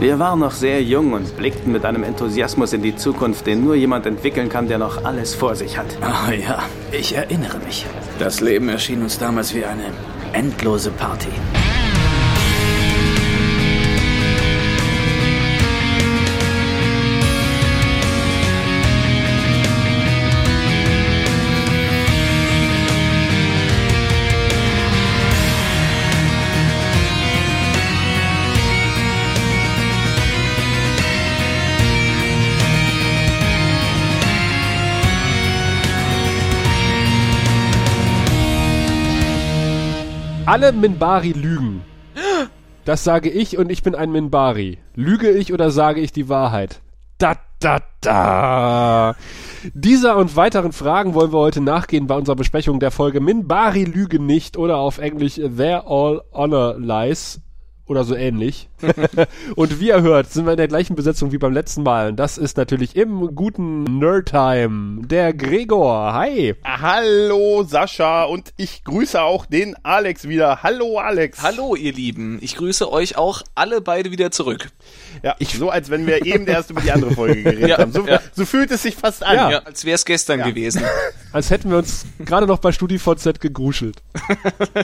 Wir waren noch sehr jung und blickten mit einem Enthusiasmus in die Zukunft, den nur jemand entwickeln kann, der noch alles vor sich hat. Ah ja, ich erinnere mich. Das Leben erschien uns damals wie eine endlose Party. Alle Minbari lügen. Das sage ich und ich bin ein Minbari. Lüge ich oder sage ich die Wahrheit? Da, da, da. Dieser und weiteren Fragen wollen wir heute nachgehen bei unserer Besprechung der Folge Minbari lügen nicht oder auf Englisch There All Honor Lies oder so ähnlich. und wie ihr hört, sind wir in der gleichen Besetzung wie beim letzten Mal. Und das ist natürlich im guten Nerdtime der Gregor. Hi. Hallo Sascha und ich grüße auch den Alex wieder. Hallo Alex. Hallo ihr Lieben. Ich grüße euch auch alle beide wieder zurück. Ja, ich, so als wenn wir eben erst über die andere Folge geredet Ja, haben. So, ja. so fühlt es sich fast an. Ja. Ja, als wäre es gestern Ja. gewesen. Als hätten wir uns gerade noch bei StudiVZ gegruschelt.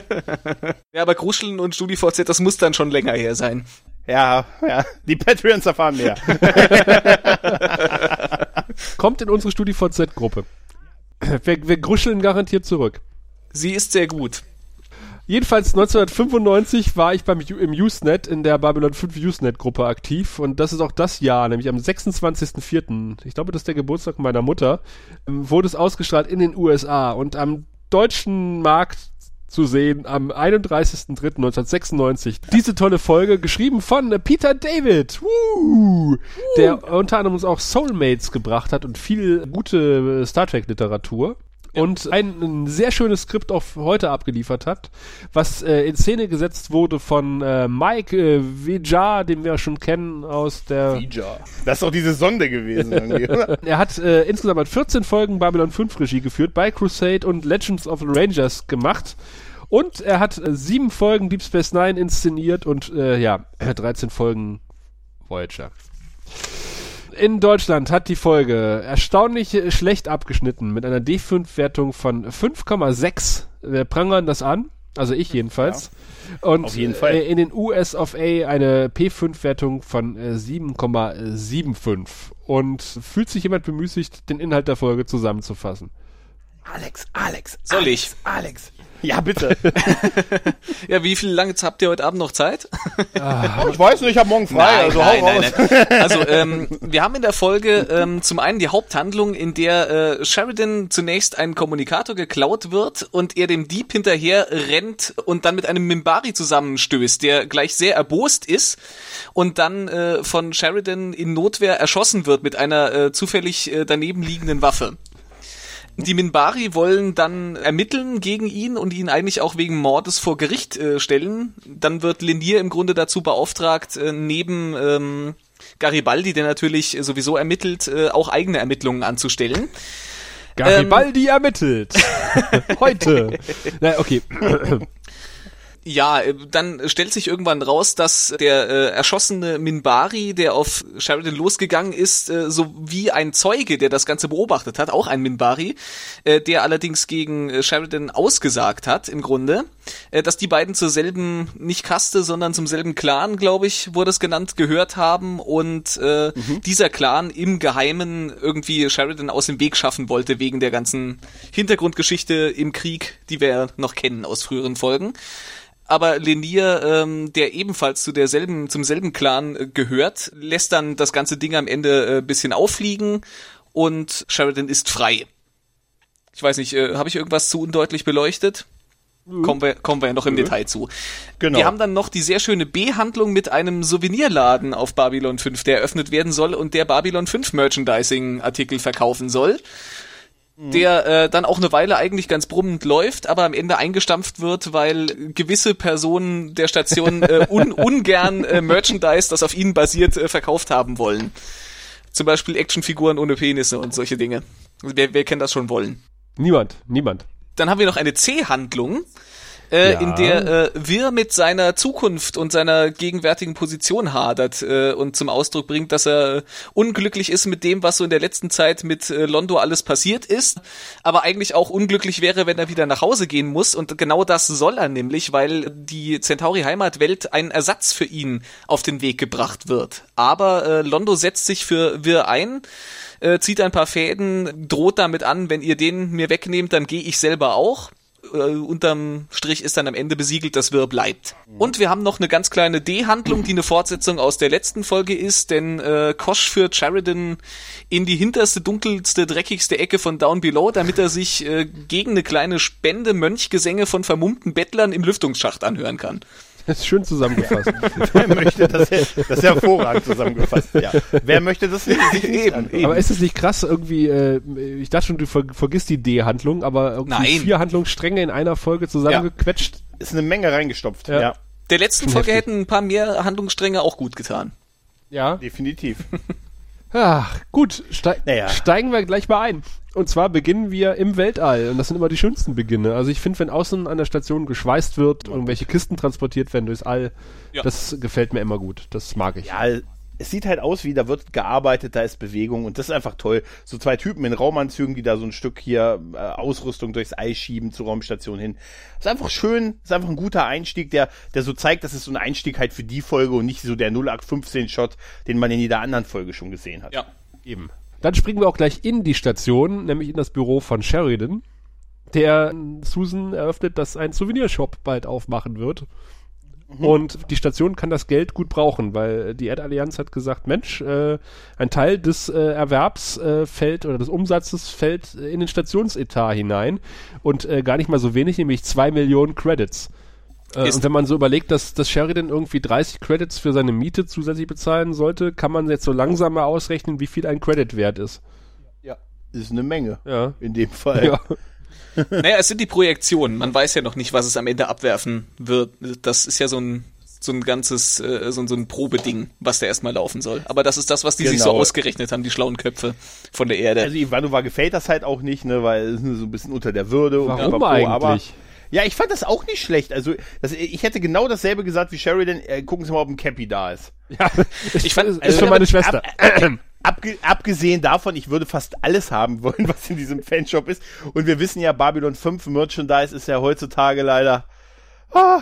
Ja, aber Kruscheln und StudiVZ, das muss dann schon länger her sein. Ja, ja. Die Patreons erfahren mehr. Kommt in unsere StudiVZ-Gruppe. Wir, wir gruscheln garantiert zurück. Sie ist sehr gut. Jedenfalls 1995 war ich beim im Usenet in der Babylon 5 Usenet Gruppe aktiv und das ist auch das Jahr, nämlich am 26.04. Ich glaube, das ist der Geburtstag meiner Mutter, ähm, wurde es ausgestrahlt in den USA und am deutschen Markt zu sehen am 31.03.1996. Diese tolle Folge, geschrieben von Peter David, Woo! der unter anderem uns auch Soulmates gebracht hat und viel gute Star Trek Und ein, ein sehr schönes Skript auch heute abgeliefert hat, was äh, in Szene gesetzt wurde von äh, Mike äh, Vijar, den wir schon kennen aus der... Das ist doch diese Sonde gewesen irgendwie, oder? Er hat äh, insgesamt hat 14 Folgen Babylon 5 Regie geführt, bei Crusade und Legends of the Rangers gemacht. Und er hat äh, sieben Folgen Deep Space Nine inszeniert und äh, ja, 13 Folgen Voyager. In Deutschland hat die Folge erstaunlich äh, schlecht abgeschnitten mit einer D5-Wertung von 5,6. Wir prangern das an, also ich jedenfalls. Und Auf jeden Fall. Äh, in den US of A eine P5-Wertung von äh, 7,75. Und fühlt sich jemand bemüßigt, den Inhalt der Folge zusammenzufassen? Alex, Alex. Soll Alex, ich? Alex. Ja, bitte. Ja, wie viel lange habt ihr heute Abend noch Zeit? ich weiß nicht, ich habe morgen frei. also hau raus. nein. Also, ähm, wir haben in der Folge ähm, zum einen die Haupthandlung, in der äh, Sheridan zunächst ein Kommunikator geklaut wird und er dem Dieb hinterher rennt und dann mit einem Mimbari zusammenstößt, der gleich sehr erbost ist und dann äh, von Sheridan in Notwehr erschossen wird mit einer äh, zufällig äh, daneben liegenden Waffe. Die Minbari wollen dann ermitteln gegen ihn und ihn eigentlich auch wegen Mordes vor Gericht äh, stellen. Dann wird Linier im Grunde dazu beauftragt, äh, neben ähm, Garibaldi, der natürlich sowieso ermittelt, äh, auch eigene Ermittlungen anzustellen. Garibaldi ermittelt. Heute. Na, okay. Ja, äh, dann stellt sich irgendwann raus, dass der äh, erschossene Minbari, der auf Sheridan losgegangen ist, äh, so wie ein Zeuge, der das Ganze beobachtet hat, auch ein Minbari, äh, der allerdings gegen äh, Sheridan ausgesagt hat, im Grunde, äh, dass die beiden zur selben, nicht Kaste, sondern zum selben Clan, glaube ich, wurde es genannt, gehört haben und äh, dieser Clan im Geheimen irgendwie Sheridan aus dem Weg schaffen wollte, wegen der ganzen Hintergrundgeschichte im Krieg, die wir noch kennen aus früheren Folgen aber Lenier, ähm, der ebenfalls zu derselben, zum selben Clan äh, gehört, lässt dann das ganze Ding am Ende äh, bisschen auffliegen und Sheridan ist frei. Ich weiß nicht, äh, habe ich irgendwas zu undeutlich beleuchtet? Kommen wir, kommen wir ja noch im Detail zu. Genau. Wir haben dann noch die sehr schöne B-Handlung mit einem Souvenirladen auf Babylon 5, der eröffnet werden soll und der Babylon 5 Merchandising-Artikel verkaufen soll der äh, dann auch eine Weile eigentlich ganz brummend läuft, aber am Ende eingestampft wird, weil gewisse Personen der Station äh, un ungern äh, Merchandise, das auf ihnen basiert, äh, verkauft haben wollen. Zum Beispiel Actionfiguren ohne Penisse und solche Dinge. Also Wer, wer kennt das schon wollen? Niemand, niemand. Dann haben wir noch eine C-Handlung, äh, Ja. in der äh, Wir mit seiner Zukunft und seiner gegenwärtigen Position hadert äh, und zum Ausdruck bringt, dass er unglücklich ist mit dem, was so in der letzten Zeit mit äh, Londo alles passiert ist, aber eigentlich auch unglücklich wäre, wenn er wieder nach Hause gehen muss und genau das soll er nämlich, weil die Centauri Heimatwelt ein Ersatz für ihn auf den Weg gebracht wird. Aber äh, Londo setzt sich für Wir ein äh, zieht ein paar Fäden, droht damit an, wenn ihr den mir wegnehmt, dann gehe ich selber auch. Äh, unterm Strich ist dann am Ende besiegelt, dass wir bleibt. Und wir haben noch eine ganz kleine D-Handlung, die eine Fortsetzung aus der letzten Folge ist, denn äh, Kosch führt Sheridan in die hinterste, dunkelste, dreckigste Ecke von Down Below, damit er sich äh, gegen eine kleine Spende Mönchgesänge von vermummten Bettlern im Lüftungsschacht anhören kann. Das ist schön zusammengefasst. Wer möchte das? Das ist hervorragend zusammengefasst. Ja. Wer möchte das nicht? Eben, eben. aber ist es nicht krass, irgendwie, äh, ich dachte schon, du ver vergisst die D-Handlung, aber irgendwie Nein. vier Handlungsstränge in einer Folge zusammengequetscht. Ist eine Menge reingestopft. Ja. Ja, Der letzten Folge heftig. hätten ein paar mehr Handlungsstränge auch gut getan. Ja. definitiv. Ach, gut, steig Naja. steigen wir gleich mal ein. Und zwar beginnen wir im Weltall. Und das sind immer die schönsten Beginne. Also ich finde, wenn außen an der Station geschweißt wird, irgendwelche Kisten transportiert werden durchs All, Ja. das gefällt mir immer gut. Das mag ich. Ja, es sieht halt aus wie, da wird gearbeitet, da ist Bewegung und das ist einfach toll. So zwei Typen in Raumanzügen, die da so ein Stück hier äh, Ausrüstung durchs Eis schieben zur Raumstation hin. Ist einfach schön, ist einfach ein guter Einstieg, der, der so zeigt, dass es so ein Einstieg halt für die Folge und nicht so der 0815-Shot, den man in jeder anderen Folge schon gesehen hat. Ja. Eben. Dann springen wir auch gleich in die Station, nämlich in das Büro von Sheridan, der Susan eröffnet, dass ein Souvenirshop bald aufmachen wird. Und die Station kann das Geld gut brauchen, weil die Erdallianz hat gesagt, Mensch, äh, ein Teil des äh, Erwerbs äh, fällt oder des Umsatzes fällt in den Stationsetat hinein und äh, gar nicht mal so wenig, nämlich zwei Millionen Credits. Äh, und wenn man so überlegt, dass, dass Sheridan irgendwie 30 Credits für seine Miete zusätzlich bezahlen sollte, kann man jetzt so langsam mal ausrechnen, wie viel ein Credit wert ist. Ja. Ist eine Menge. Ja. In dem Fall. Ja. Naja, es sind die Projektionen. Man weiß ja noch nicht, was es am Ende abwerfen wird. Das ist ja so ein so ein ganzes, äh, so, ein- so ein Probeding, was da erstmal laufen soll. Aber das ist das, was die sich so Genau. ausgerechnet haben, die schlauen Köpfe von der Erde. Also Ivanova gefällt das halt auch nicht, ne, weil es ist so ein bisschen unter der Würde. und Warum eigentlich? Aber, ja, ich fand das auch nicht schlecht. Also das, ich hätte genau dasselbe gesagt wie Sheridan. Äh, gucken Sie mal, ob ein Cappy da ist. ja. Ich fand- ist, also für meine Ab, Schwester. äh, abge, abgesehen davon, ich würde fast alles haben wollen, was in diesem Fanshop ist. Und wir wissen ja, Babylon 5 Merchandise ist ja heutzutage leider ah,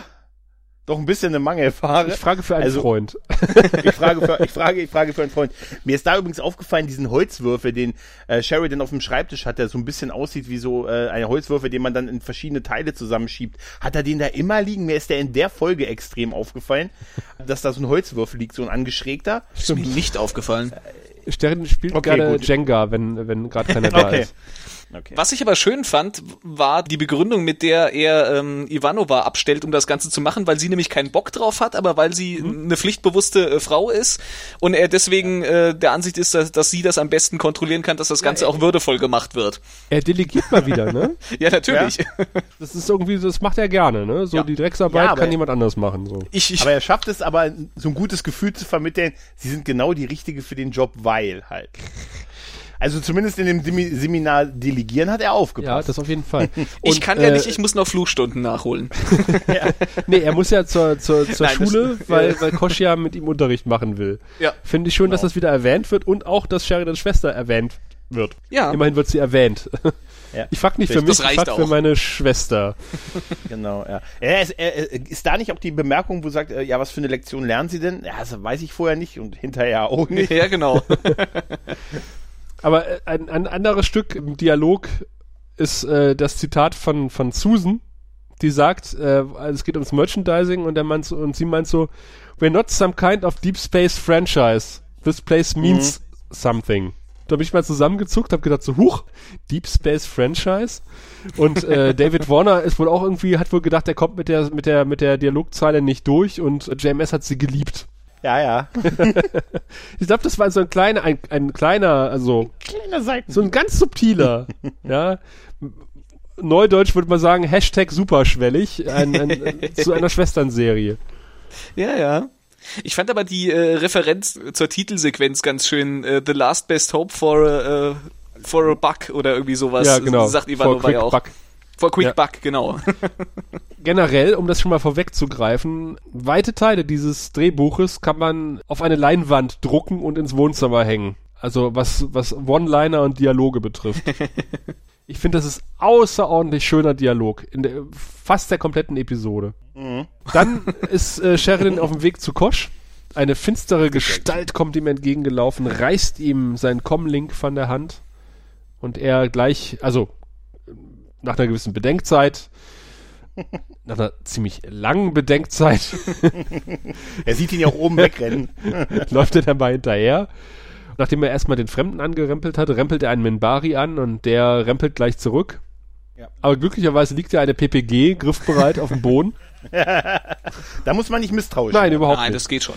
doch ein bisschen eine Mangelware. Ich frage für einen Also- Freund. Ich frage, für, ich, frage, ich frage für einen Freund. Mir ist da übrigens aufgefallen, diesen Holzwürfel, den äh, Sheridan auf dem Schreibtisch hat, der so ein bisschen aussieht wie so äh, ein Holzwürfel, den man dann in verschiedene Teile zusammenschiebt. Hat er den da immer liegen? Mir ist der in der Folge extrem aufgefallen, dass da so ein Holzwürfel liegt, so ein angeschrägter. ist mir nicht aufgefallen. Sterren spielt Okay, gerade gut. Jenga, wenn, wenn gerade keiner da Okay. ist. Okay. Was ich aber schön fand, war die Begründung, mit der er ähm, Ivanova abstellt, um das Ganze zu machen, weil sie nämlich keinen Bock drauf hat, aber weil sie eine pflichtbewusste äh, Frau ist und er deswegen äh, der Ansicht ist, dass, dass sie das am besten kontrollieren kann, dass das Ganze auch würdevoll gemacht wird. Er delegiert mal wieder, ne? Ja, natürlich. Das ist irgendwie, das macht er gerne, ne? So Ja. die Drecksarbeit Ja, kann jemand anders machen, so. Ich, ich, Aber er schafft es aber, so ein gutes Gefühl zu vermitteln, sie sind genau die Richtige für den Job, weil halt. Also zumindest in dem Semi Seminar Delegieren hat er Ja, aufgepasst. das auf jeden Fall. ich Und, kann ja äh, nicht, ich muss noch Flugstunden nachholen. Nee, er muss ja zur, zur, zur Nein, das- Schule, weil, weil Kosch ja mit ihm Unterricht machen will. Ja. Finde ich schön, dass das wieder erwähnt wird und auch, dass Sheridans Schwester erwähnt wird. Ja. Immerhin wird sie erwähnt. Ja. Ich frag nicht für mich, Das ich frag für meine Schwester. Genau, ja. Er ist, er, er- ist da nicht auch die Bemerkung, wo sagt, äh, ja, was für eine Lektion lernen Sie denn? Ja, das weiß ich vorher nicht und hinterher auch nicht. Ja, genau. Aber äh, ein, ein anderes Stück im Dialog ist äh, das Zitat von, von Susan, die sagt, äh, es geht ums Merchandising und, der meint so, und sie meint so, we're not some kind of deep space franchise. This place means something. Da bin ich mal zusammengezuckt, habe gedacht so, huch, Deep Space Franchise. Und äh, David Warner ist wohl auch irgendwie, hat wohl gedacht, er kommt mit der, mit der, mit der Dialogzeile nicht durch und äh, JMS hat sie geliebt. Ja, ja. Ich glaube, das war so ein kleiner, ein, ein kleiner, also Kleiner Seiten. so ein ganz subtiler, ja. Neudeutsch würde man sagen, Hashtag superschwellig, ein, ein, zu einer Schwesternserie. Ja, ja. Ich fand aber die äh, Referenz zur Titelsequenz ganz schön. Äh, The Last Best Hope for a, äh, for a Buck oder irgendwie sowas. ja, genau. Sagt Ivanova ja auch. buck. Vor Quick Ja. Buck, genau. Generell, um das schon mal vorwegzugreifen, weite Teile dieses Drehbuches kann man auf eine Leinwand drucken und ins Wohnzimmer hängen. Also was, was One-Liner und Dialoge betrifft. Ich finde, das ist außerordentlich schöner Dialog in der, fast der kompletten Episode. Dann ist äh, Sheridan auf dem Weg zu Kosch. Eine finstere Gestalt kommt ihm entgegengelaufen, reißt ihm seinen Comlink von der Hand und er gleich, also nach einer gewissen Bedenkzeit, nach einer ziemlich langen Bedenkzeit, Er sieht ihn ja auch oben wegrennen. läuft er dann mal hinterher. Nachdem er erstmal den Fremden angerempelt hat, rempelt er einen Minbari an und der rempelt gleich zurück. Ja. Aber glücklicherweise liegt ja eine PPG griffbereit auf dem Boden. Da muss man nicht misstrauisch Nein, sein. überhaupt Nein, nicht. das geht schon.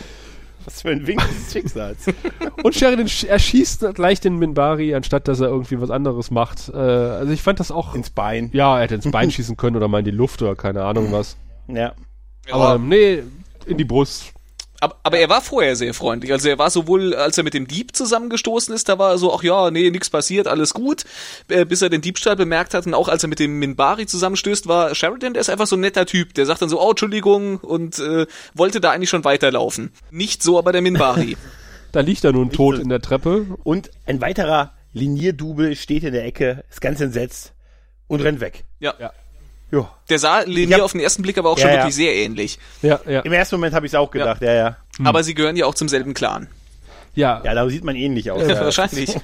Was für ein Wink des Schicksals. Und Sheridan sch- erschießt gleich den Minbari, anstatt dass er irgendwie was anderes macht. Äh, also ich fand das auch. Ins Bein. Ja, er hätte ins Bein schießen können oder mal in die Luft oder keine Ahnung was. Ja. Aber nee, in die Brust. Aber, aber er war vorher sehr freundlich. Also er war sowohl, als er mit dem Dieb zusammengestoßen ist, da war er so, ach ja, nee, nix passiert, alles gut, äh, bis er den Diebstahl bemerkt hat. Und auch als er mit dem Minbari zusammenstößt, war Sheridan, der ist einfach so ein netter Typ. Der sagt dann so, oh, Entschuldigung, und äh, wollte da eigentlich schon weiterlaufen. Nicht so aber der Minbari. Da liegt er nun tot in der Treppe. Und ein weiterer Linierdubel steht in der Ecke, ist ganz entsetzt und rennt weg. ja. Ja. Ja. Der sah Lenier auf den ersten Blick aber auch Ja, schon ja. wirklich sehr ähnlich. Ja, ja. Im ersten Moment habe ich es auch gedacht, ja, ja. Aber sie gehören ja auch zum selben Clan. Ja, Ja, da sieht man ähnlich aus. Ja, Ja, wahrscheinlich.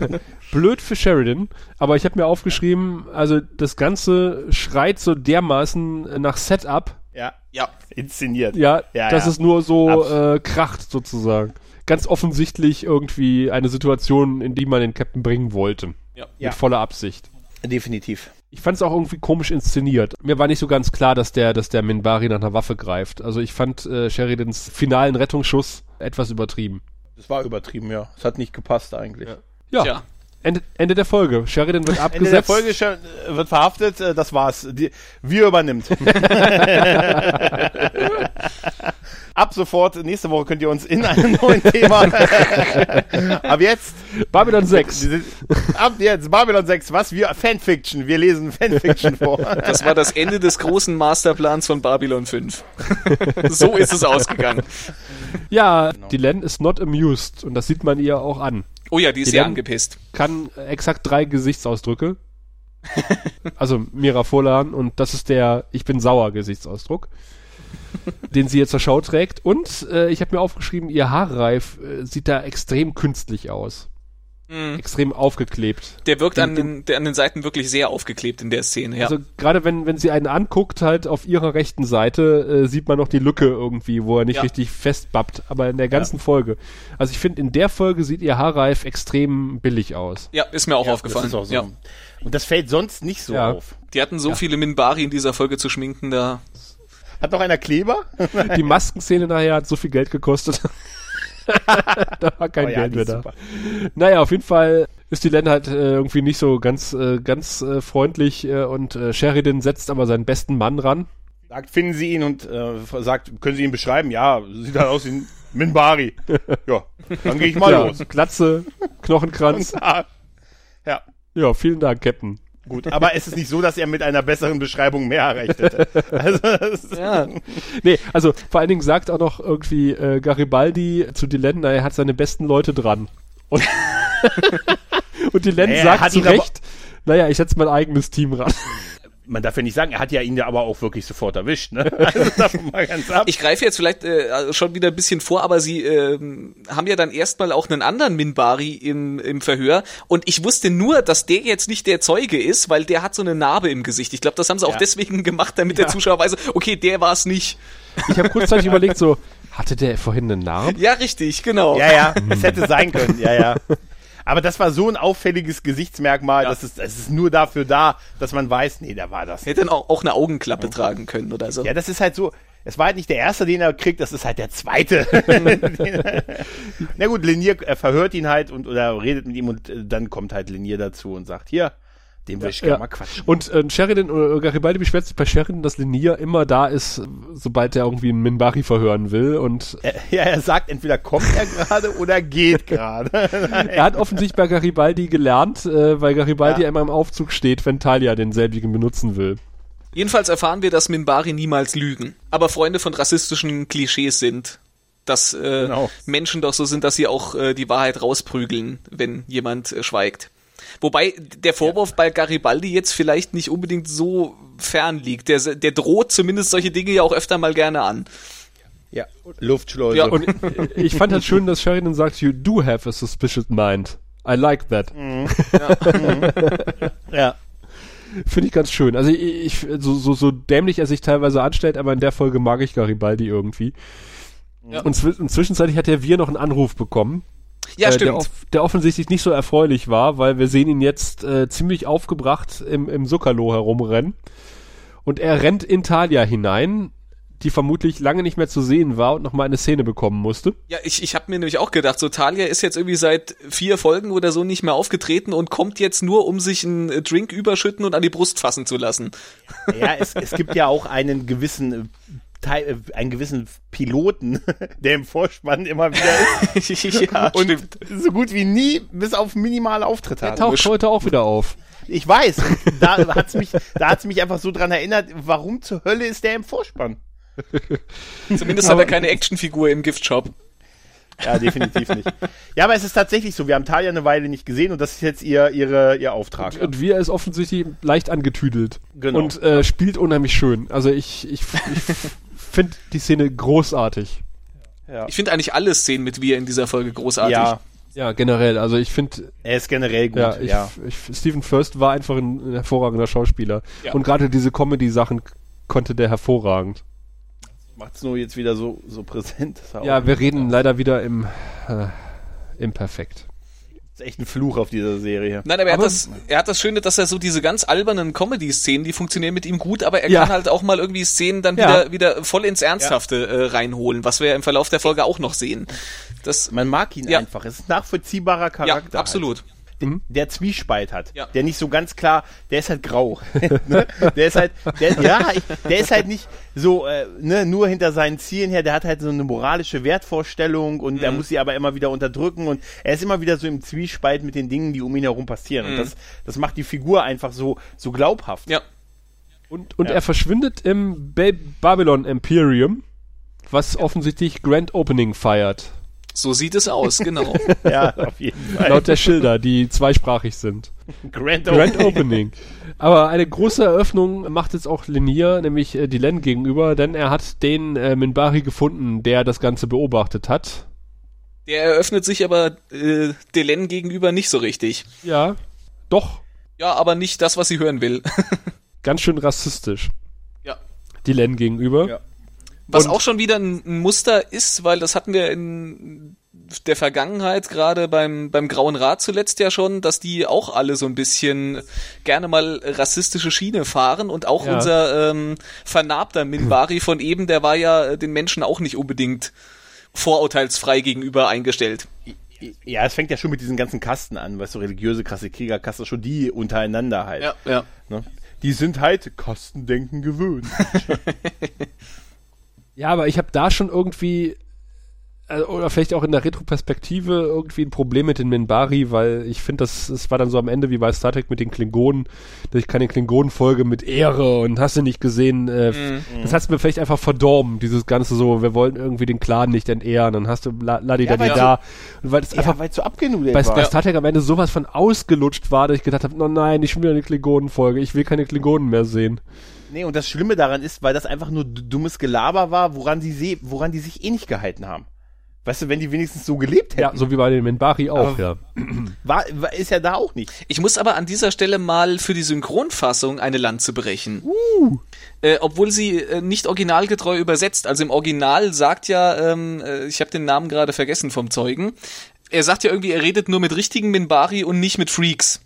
blöd für Sheridan, aber ich habe mir aufgeschrieben, also das Ganze schreit so dermaßen nach Setup, ja. Ja. inszeniert. ja, Ja, dass ja. es nur so äh, kracht sozusagen. Ganz offensichtlich irgendwie eine Situation, in die man den Captain bringen wollte. Ja. Ja. Mit voller Absicht. Definitiv. Ich fand es auch irgendwie komisch inszeniert. Mir war nicht so ganz klar, dass der, dass der Minbari nach einer Waffe greift. Also ich fand äh, Sheridans finalen Rettungsschuss etwas übertrieben. Das war übertrieben, ja. Es hat nicht gepasst eigentlich. Ja, Tja. Ende, Ende der Folge. Sheridan wird abgesetzt. Ende der Folge wird verhaftet, äh, das war's. Die, wir übernimmt. Ab sofort, nächste Woche könnt ihr uns in einem neuen Thema. Ab jetzt, Babylon 6. diese- ab jetzt, Babylon 6, was? Wir, Fanfiction, wir lesen Fanfiction vor. Das war das Ende des großen Masterplans von Babylon 5. so ist es ausgegangen. Ja, die Len ist not amused und das sieht man ihr auch an. Oh ja, die ist Len- angepisst. Kann exakt drei Gesichtsausdrücke. also Mira Folan und das ist der Ich bin sauer Gesichtsausdruck, den sie jetzt zur Schau trägt. Und äh, ich habe mir aufgeschrieben, ihr Haarreif äh, sieht da extrem künstlich aus. Mhm. Extrem aufgeklebt. Der wirkt an Den- der, an den Seiten wirklich sehr aufgeklebt in der Szene, ja. Also gerade wenn, wenn sie einen anguckt, halt auf ihrer rechten Seite, äh, sieht man noch die Lücke irgendwie, wo er nicht Ja. richtig festbappt. Aber in der ganzen Folge. Also ich finde, in der Folge sieht ihr Haarreif extrem billig aus. ja, ist mir auch Ja, aufgefallen. Das ist auch so. ja. Und das fällt sonst nicht so Ja. auf. Die hatten so viele Minbari in dieser Folge zu schminken, da. Hat noch einer Kleber? Die Maskenszene nachher hat so viel Geld gekostet. da war kein Oh ja, Geld mehr da. super. Naja, auf jeden Fall ist die Len halt äh, irgendwie nicht so ganz, äh, ganz äh, freundlich äh, und äh, Sheridan setzt aber seinen besten Mann ran. Sagt, finden Sie ihn und äh, sagt, können Sie ihn beschreiben? Ja, sieht halt aus wie ein Minbari. ja, dann gehe ich mal ja, los. Glatze, Knochenkranz. Ja, Ja, vielen Dank, Captain. Gut. Aber es ist nicht so, dass er mit einer besseren Beschreibung mehr erreicht hätte. Also, Ja. Nee, also vor allen Dingen sagt auch noch irgendwie äh, Garibaldi zu Dylan, er hat seine besten Leute dran. Und, und Dylan Er sagt zu Recht, naja, ich setze mein eigenes Team ran. Man darf ja nicht sagen, er hat ja ihn ja aber auch wirklich sofort erwischt. Ne? Also davon mal ganz ab. Ich greife jetzt vielleicht äh, schon wieder ein bisschen vor, aber sie ähm, haben ja dann erstmal auch einen anderen Minbari im, im Verhör und ich wusste nur, dass der jetzt nicht der Zeuge ist, weil der hat so eine Narbe im Gesicht. Ich glaube, das haben sie auch Ja. deswegen gemacht, damit der Zuschauer weiß, okay, der war es nicht. Ich habe kurzzeitig überlegt, so, hatte der vorhin eine Narbe? Ja, richtig, genau. Ja, ja, es hätte sein können, ja, ja. Aber das war so ein auffälliges Gesichtsmerkmal, Ja. dass es, es ist nur dafür da, dass man weiß, nee, da war das. Hätte dann auch, auch eine Augenklappe tragen können oder so. Ja, das ist halt so, es war halt nicht der erste, den er kriegt, das ist halt der zweite. Na gut, Linier äh, verhört ihn halt und oder redet mit ihm und äh, dann kommt halt Linier dazu und sagt, hier, Dem würde ich Ja. gerne mal quatschen. Und äh, Sheridan oder Garibaldi beschwert sich bei Sheridan, dass Linier immer da ist, sobald er irgendwie einen Minbari verhören will. Und Er, ja, er sagt, entweder kommt er gerade oder geht gerade. er hat offensichtlich bei Garibaldi gelernt, äh, weil Garibaldi Ja. immer im Aufzug steht, wenn Talia denselbigen benutzen will. Jedenfalls erfahren wir, dass Minbari niemals lügen, aber Freunde von rassistischen Klischees sind. Dass äh, Genau. Menschen doch so sind, dass sie auch äh, die Wahrheit rausprügeln, wenn jemand äh, schweigt. Wobei der Vorwurf bei Garibaldi jetzt vielleicht nicht unbedingt so fern liegt. Der, der droht zumindest solche Dinge ja auch öfter mal gerne an. ja, Luftschleuse. Ja, Und ich fand halt schön, dass Sheridan sagt, you do have a suspicious mind. I like that. ja. Finde ich ganz schön. Also ich, ich so, so, so dämlich er sich teilweise anstellt, aber in der Folge mag ich Garibaldi irgendwie. Ja. Und, zwi und zwischenzeitlich hat der Wir noch einen Anruf bekommen. Ja, äh, stimmt. Der, off der offensichtlich nicht so erfreulich war, weil wir sehen ihn jetzt äh, ziemlich aufgebracht im, im Zuckerlo herumrennen. Und er rennt in Talia hinein, die vermutlich lange nicht mehr zu sehen war und nochmal eine Szene bekommen musste. Ja, ich, ich habe mir nämlich auch gedacht, so Talia ist jetzt irgendwie seit vier Folgen oder so nicht mehr aufgetreten und kommt jetzt nur, um sich einen Drink überschütten und an die Brust fassen zu lassen. Ja, es, es gibt ja auch einen gewissen äh, Teil, äh, einen gewissen Piloten, der im Vorspann immer wieder ist ja, und stimmt. so gut wie nie bis auf minimale Auftritte Er hat. taucht heute auch wieder auf. Ich weiß. Und da hat's mich, da hat's mich einfach so dran erinnert, warum zur Hölle ist der im Vorspann? Zumindest hat er keine Actionfigur im Giftshop. Ja, definitiv nicht. Ja, aber es ist tatsächlich so. Wir haben Talia eine Weile nicht gesehen und das ist jetzt ihr, ihre, ihr Auftrag. Und wir ist offensichtlich leicht angetüdelt. Genau. Und äh, spielt unheimlich schön. Also ich, ich, ich finde die Szene großartig. Ich finde eigentlich alle Szenen mit Wir in dieser Folge großartig. Ja, Ja, generell. Also ich finde, er ist generell gut. ja, Ja, ich, ich, Stephen First war einfach ein, ein hervorragender Schauspieler. Ja. Und gerade diese Comedy-Sachen konnte der hervorragend. Macht's nur jetzt wieder so, so präsent. Ja, wir reden leider wieder im äh, Imperfekt. Ist echt ein Fluch auf dieser Serie. Nein, aber, er, Aber- hat das, er hat das Schöne, dass er so diese ganz albernen Comedy-Szenen, die funktionieren mit ihm gut, aber er Ja. kann halt auch mal irgendwie Szenen dann Ja. wieder, wieder voll ins Ernsthafte äh, reinholen, was wir im Verlauf der Folge auch noch sehen. Das, Man mag ihn Ja. einfach. Es ist ein nachvollziehbarer ja, Charakter. absolut. Halt. Der Zwiespalt hat. Ja. Der nicht so ganz klar, der ist halt grau. ne? Der ist halt, der, ja, ich, der ist halt nicht so, äh, ne, nur hinter seinen Zielen her, der hat halt so eine moralische Wertvorstellung und Mhm. er muss sie aber immer wieder unterdrücken und er ist immer wieder so im Zwiespalt mit den Dingen, die um ihn herum passieren. Mhm. Und das, das macht die Figur einfach so, so glaubhaft. Ja. Und, und Ja. er verschwindet im ba Babylon Imperium, was offensichtlich Grand Opening feiert. So sieht es aus, genau. Ja, auf jeden Fall. Laut der Schilder, die zweisprachig sind. Grand, Grand Opening. Opening. Aber eine große Eröffnung macht jetzt auch Linier, nämlich äh, Dylan gegenüber, denn er hat den äh, Minbari gefunden, der das Ganze beobachtet hat. Der eröffnet sich aber äh, Delen gegenüber nicht so richtig. Ja, doch, Ja, aber nicht das, was sie hören will. ganz schön rassistisch. Ja. Dylan gegenüber. Ja. Was Und- auch schon wieder ein Muster ist, weil das hatten wir in der Vergangenheit, gerade beim, beim Grauen Rat zuletzt ja schon, dass die auch alle so ein bisschen gerne mal rassistische Schiene fahren und auch Ja. unser ähm, vernarbter Minbari von eben, der war ja äh, den Menschen auch nicht unbedingt vorurteilsfrei gegenüber eingestellt. Ja, es fängt ja schon mit diesen ganzen Kasten an, weißt du, religiöse Kasse, Kriegerkasse, schon die untereinander halt. ja. Ne? Die sind halt Kastendenken gewöhnt. Ja, aber ich habe da schon irgendwie, äh, oder vielleicht auch in der Retroperspektive irgendwie ein Problem mit den Minbari, weil ich finde, das, es war dann so am Ende wie bei Star Trek mit den Klingonen, dass ich keine Klingonen-Folge mit Ehre und hast du nicht gesehen, äh, Mhm. das hat's mir vielleicht einfach verdorben, dieses ganze so, wir wollen irgendwie den Clan nicht entehren, dann hast du la, la, Ja, da, weil da, und weil es ja, einfach weil so abgenudelt bei, war. bei Star Trek am Ende sowas von ausgelutscht war, dass ich gedacht habe, oh nein, schon wieder eine Klingonen-Folge, ich will keine Klingonen mehr sehen. Nee, und das Schlimme daran ist, weil das einfach nur dummes Gelaber war, woran die, woran die sich eh nicht gehalten haben. Weißt du, wenn die wenigstens so gelebt hätten, Ja, so wie bei den Minbari auch, Aber- ja. war, war, ist ja da auch nicht. Ich muss aber an dieser Stelle mal für die Synchronfassung eine Lanze brechen. Äh, obwohl sie äh, nicht originalgetreu übersetzt. Also im Original sagt ja, ähm, äh, ich habe den Namen gerade vergessen vom Zeugen, er sagt ja irgendwie, er redet nur mit richtigen Minbari und nicht mit Freaks.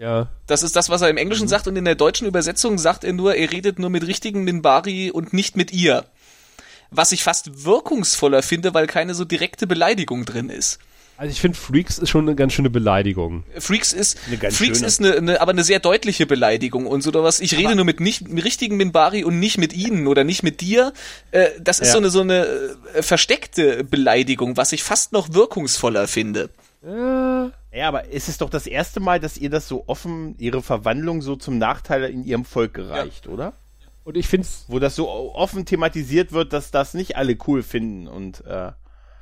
Ja. Das ist das, was er im Englischen sagt und in der deutschen Übersetzung sagt er nur, er redet nur mit richtigen Minbari und nicht mit ihr. Was ich fast wirkungsvoller finde, weil keine so direkte Beleidigung drin ist. Also ich finde, Freaks ist schon eine ganz schöne Beleidigung. Freaks ist, Eine ganz Freaks schöne. ist eine, eine, aber eine sehr deutliche Beleidigung und so oder was. Ich rede nur mit nicht mit richtigen Minbari und nicht mit ihnen oder nicht mit dir. Äh, das ist Ja. so eine so eine äh, versteckte Beleidigung, was ich fast noch wirkungsvoller finde. Ja, aber es ist doch das erste Mal, dass ihr das so offen, ihre Verwandlung so zum Nachteil in ihrem Volk gereicht, oder? Und ich finde es, Wo das so offen thematisiert wird, dass das nicht alle cool finden und äh,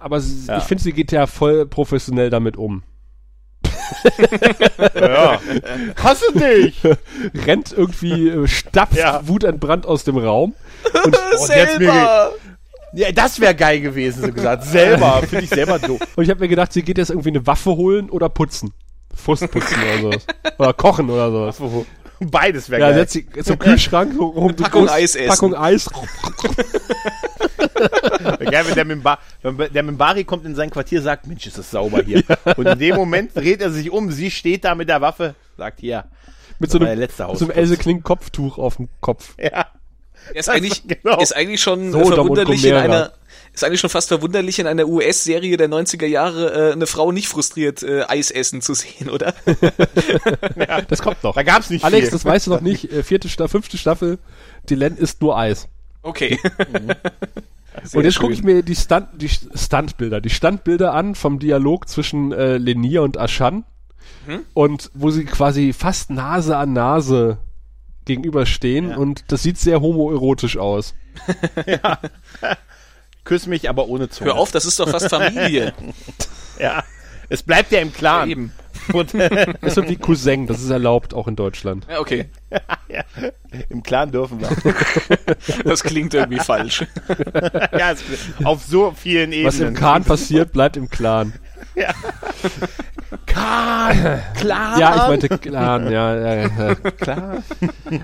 aber sie- Ja. ich finde, sie geht ja voll professionell damit um. ja. Hasse dich! Rennt irgendwie, äh, stapft Ja. wutentbrannt aus dem Raum. Oh, der hat's mir Ja, das wäre geil gewesen, so gesagt. Selber, finde ich selber doof. Und ich habe mir gedacht, sie geht jetzt irgendwie eine Waffe holen oder putzen. Frust putzen oder sowas. Oder kochen oder sowas. Beides wäre Ja, geil. setzt sie zum Kühlschrank, so Packung groß- Eis essen. Packung Eis. Wär Geil, wenn der, Mimba wenn der Mimbari kommt in sein Quartier, sagt, Mensch, ist das sauber hier. Und in dem Moment dreht er sich um, sie steht da mit der Waffe, sagt, hier, Mit so einem, letzte mit so einem Hausputz. Else Kling Kopftuch auf dem Kopf. ja. Ist eigentlich, genau. ist eigentlich schon und verwunderlich in einer, ist eigentlich schon fast verwunderlich in einer US-Serie der 90er Jahre äh, eine Frau nicht frustriert äh, Eis essen zu sehen, oder? Das kommt noch. Da gab's nicht Alex, viel. das weißt du noch nicht. Äh, Vierte Staffel, fünfte Staffel. Dylan isst nur Eis. Okay. Und jetzt gucke ich mir die, Stunt, die Stuntbilder, die Standbilder an vom Dialog zwischen äh, Lenier und Ashan. Hm? Und wo sie quasi fast Nase an Nase gegenüberstehen. Ja. Und das sieht sehr homoerotisch aus. Küss mich, aber ohne Zunge. Hör auf, das ist doch fast Familie. Ja. Es bleibt ja im Clan. Eben. Und, Das ist so wie Cousin, das ist erlaubt, auch in Deutschland. Ja, okay. ja. Im Clan dürfen wir. Das klingt irgendwie falsch. ja, es, auf so vielen Ebenen. Was im Kahn passiert, bleibt im Clan. Kahn! Clan! Ja, ich meinte Clan, ja, ja, ja. klar.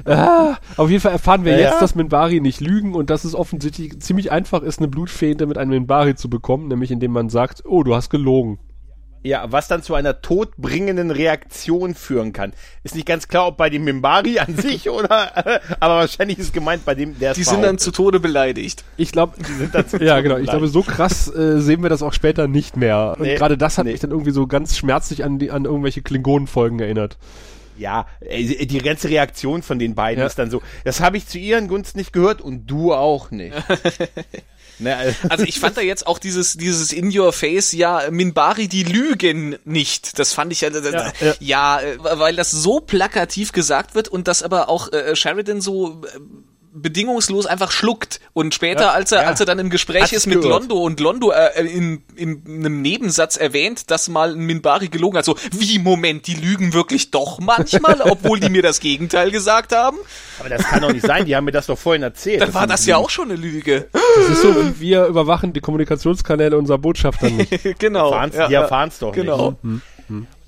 Ah, auf jeden Fall erfahren wir Ja, jetzt, dass Minbari nicht lügen und dass es offensichtlich ziemlich einfach ist, eine Blutfehde mit einem Minbari zu bekommen, nämlich indem man sagt, oh, du hast gelogen. Ja, was dann zu einer todbringenden Reaktion führen kann. Ist nicht ganz klar, ob bei dem Mimbari an sich oder, aber wahrscheinlich ist gemeint bei dem, der Die sind dann zu Tode beleidigt. Ich glaube, sind dann zu ja Tode genau, ich glaube, so krass äh, sehen wir das auch später nicht mehr. Und Nee, gerade das hat nee. mich dann irgendwie so ganz schmerzlich an, die, an irgendwelche Klingonenfolgen erinnert. Ja, äh, die ganze Reaktion von den beiden Ja. ist dann so, das habe ich zu ihren Gunsten nicht gehört und du auch nicht. ne, also, Also ich fand da jetzt auch dieses, dieses In Your Face, ja, Minbari, die lügen nicht. Das fand ich ja, ja, ja. ja äh, weil das so plakativ gesagt wird und das aber auch äh, Sheridan so äh, bedingungslos einfach schluckt. Und später, als er, ja. als er dann im Gespräch Hat's ist mit gehört. Londo und Londo äh, in, in einem Nebensatz erwähnt, dass mal ein Minbari gelogen hat. So, wie, Moment, die lügen wirklich doch manchmal, obwohl die mir das Gegenteil gesagt haben? aber das kann doch nicht sein, die haben mir das doch vorhin erzählt. Dann war das ja auch schon eine Lüge. Das ist so, wie wir überwachen die Kommunikationskanäle unserer Botschafter nicht. genau. Erfahren's, Ja, die ja. erfahren's doch Genau. nicht.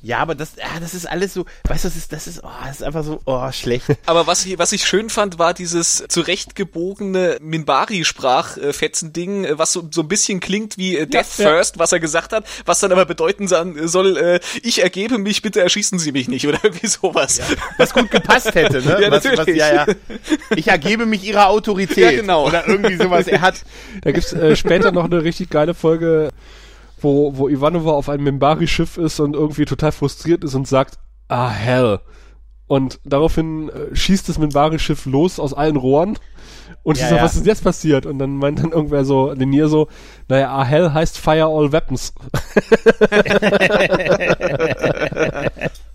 Ja, aber das, ah, das ist alles so, weißt du, das ist, das ist, oh, das ist einfach so, oh, schlecht. Aber was ich, was ich schön fand, war dieses zurechtgebogene Minbari-Sprachfetzen-Ding, äh, was so, so ein bisschen klingt wie äh, Death ja. First, was er gesagt hat, was dann aber bedeuten soll, äh, ich ergebe mich, bitte erschießen Sie mich nicht oder irgendwie sowas. Was gut gepasst hätte, ne? Ja, was, Was, natürlich. ja, ja. Ich ergebe mich ihrer Autorität. Ja, genau. Oder irgendwie sowas. Er hat, Da gibt's äh, später noch eine richtig geile Folge, wo, wo Ivanova auf einem Mimbari-Schiff ist und irgendwie total frustriert ist und sagt, ah, hell. Und daraufhin äh, schießt das Mimbari-Schiff los aus allen Rohren. Und Ja, sie sagt, ja. was ist jetzt passiert? Und dann meint dann irgendwer so, Linier so, naja, ah, hell heißt fire all weapons.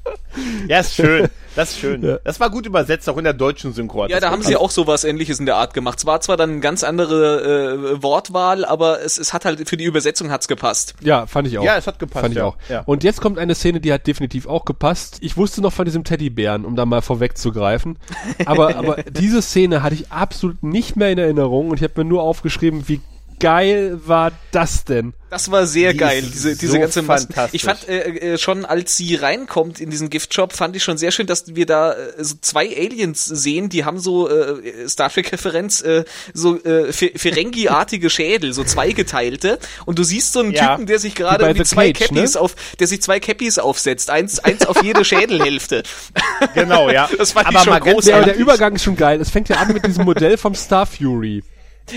ja, ist schön. Das ist schön. Ja. Das war gut übersetzt, auch in der deutschen Synchron. Ja, da haben sie auch sowas ähnliches in der Art gemacht. Es war zwar dann eine ganz andere äh, Wortwahl, aber es, es hat halt für die Übersetzung hat's gepasst. Ja, fand ich auch. Ja, es hat gepasst, Fand ich ja. auch. Ja. Und jetzt kommt eine Szene, die hat definitiv auch gepasst. Ich wusste noch von diesem Teddybären, um da mal vorwegzugreifen. Aber, aber diese Szene hatte ich absolut nicht mehr in Erinnerung und ich habe mir nur aufgeschrieben, wie geil war das denn? Das war sehr Die geil, diese, diese so ganze Maske. fantastisch. Ich fand äh, äh, schon, als sie reinkommt in diesen Giftshop, fand ich schon sehr schön, dass wir da äh, so zwei Aliens sehen, die haben so äh, Star Trek-Referenz, äh, so äh, Fe- Ferengi-artige Schädel, so zweigeteilte. Und du siehst so einen Ja. Typen, der sich gerade mit zwei Cage, Cappies ne? auf, der sich zwei Cappies aufsetzt, eins, eins auf jede Schädelhälfte. Genau, ja. Das fand ich Aber schon mal ganz großartig. Der ehrlich, Übergang ist schon geil. Es fängt ja an mit diesem Modell vom Star Fury.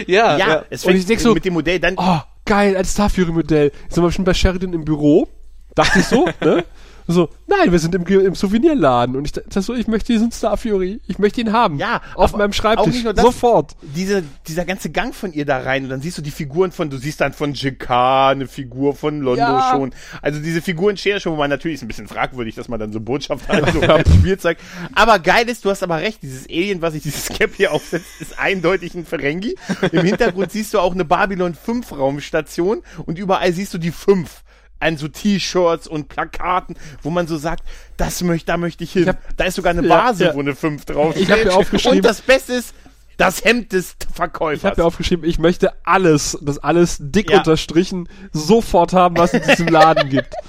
Ja, Ja, ja. es Und fängt ich denk so, mit dem Modell dann. Oh, geil, ein Star Fury Modell. Jetzt sind wir schon bei Sheridan im Büro Dachte ich so, ne? So, nein, wir sind im, im Souvenirladen und ich dachte so, ich möchte diesen Star Fury, ich möchte ihn haben. Ja, auf meinem Schreibtisch, nicht nur das. sofort. Diese, dieser ganze Gang von ihr da rein und dann siehst du die Figuren von, du siehst dann von JK eine Figur von Londo Ja. schon. Also diese Figuren stehen ja schon, wo man natürlich ist ein bisschen fragwürdig, dass man dann so Botschaft hat, so Spielzeug. Aber geil ist, du hast aber recht, dieses Alien, was sich dieses Cap hier aufsetzt, ist eindeutig ein Ferengi. Im Hintergrund siehst du auch eine Babylon 5 Raumstation und überall siehst du die 5 an so T-Shirts und Plakaten, wo man so sagt, das möchte, da möchte ich hin. hab- da ist sogar eine Ja, Vase, ja. wo eine 5 drauf Ich hab mir aufgeschrieben- Und das Beste ist, das Hemd des Ich Verkäufers. habe mir aufgeschrieben, ich möchte alles, das alles dick Ja. unterstrichen, sofort haben, was es in diesem Laden gibt.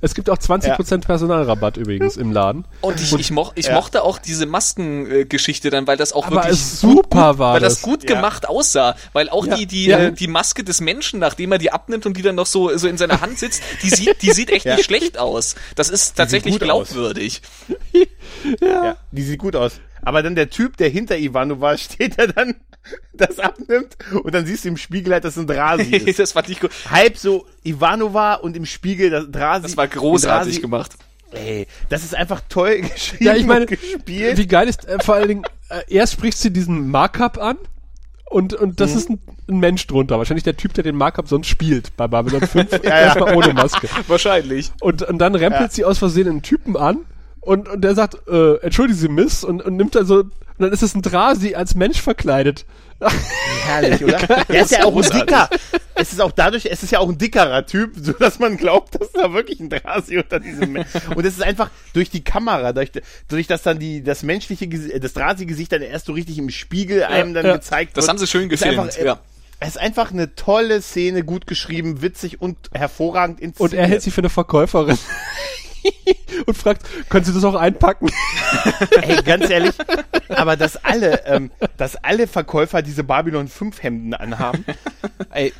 Es gibt auch 20% Personalrabatt übrigens im Laden. Und ich, ich, moch, ich Ja. mochte auch diese Maskengeschichte dann, weil das auch Aber wirklich super gut, war weil das, das. gut Ja. gemacht aussah, weil auch Ja. die die Ja. äh, die Maske des Menschen, nachdem er die abnimmt und die dann noch so so in seiner Hand sitzt, die sieht die sieht echt Ja. nicht schlecht aus. Das ist tatsächlich glaubwürdig. ja, die sieht gut aus. Aber dann der Typ, der hinter Ivanova steht, der dann das abnimmt und dann siehst du im Spiegel halt, dass es ein Drasi ist. das fand ich gut. Halb so Ivanova und im Spiegel das Drasi. Das war großartig Drasi- gemacht. Ey, das ist einfach toll geschrieben Ja, ich meine, und gespielt. wie geil ist, äh, vor allen Dingen, äh, erst spricht sie diesen Markup an und, und das ist ein, ein Mensch drunter. Wahrscheinlich der Typ, der den Markup sonst spielt bei Babylon 5. ja. Erstmal ohne Maske. Wahrscheinlich. Und, und dann rempelt sie aus Versehen einen Typen an und, und der sagt, äh, entschuldigen Sie, Miss, und, und nimmt dann so, und dann ist es ein Drasi als Mensch verkleidet. Herrlich, oder? Er ist ja auch ein dicker. Es ist auch dadurch, es ist ja auch ein dickerer Typ, so dass man glaubt, dass da wirklich ein Drasi unter diesem Men- Und es ist einfach durch die Kamera, durch, durch das dann die, das menschliche, das Drasi-Gesicht dann erst so richtig im Spiegel einem dann ja. gezeigt Das wird. haben sie schön gefilmt, einfach, äh, ja. Es ist einfach eine tolle Szene, gut geschrieben, witzig und hervorragend inszeniert. Und er hält sie für eine Verkäuferin. und fragt, können Sie das auch einpacken? Ey, ganz ehrlich, aber dass alle, ähm, dass alle Verkäufer diese Babylon 5 Hemden anhaben, ey,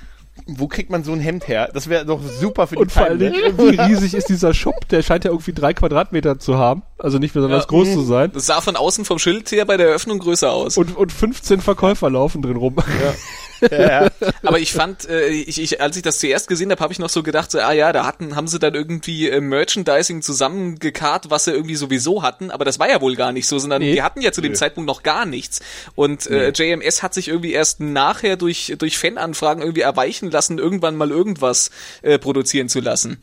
wo kriegt man so ein Hemd her? Das wäre doch super für die Und vor allen Feinde. Dingen, wie riesig ist dieser Shop? Der scheint ja irgendwie drei Quadratmeter zu haben. Also nicht besonders Ja. groß zu sein. Das sah von außen vom Schild her bei der Eröffnung größer aus. Und, und 15 Verkäufer laufen drin rum. Ja, Aber ich fand, äh, ich, ich, als ich das zuerst gesehen habe, habe ich noch so gedacht, so, ah ja, da hatten, haben sie dann irgendwie äh, Merchandising zusammengekarrt, was sie irgendwie sowieso hatten. Aber das war ja wohl gar nicht so, sondern Nee. die hatten ja zu dem Zeitpunkt noch gar nichts. Und äh, JMS hat sich irgendwie erst nachher durch durch Fananfragen irgendwie erweichen lassen, irgendwann mal irgendwas äh, produzieren zu lassen.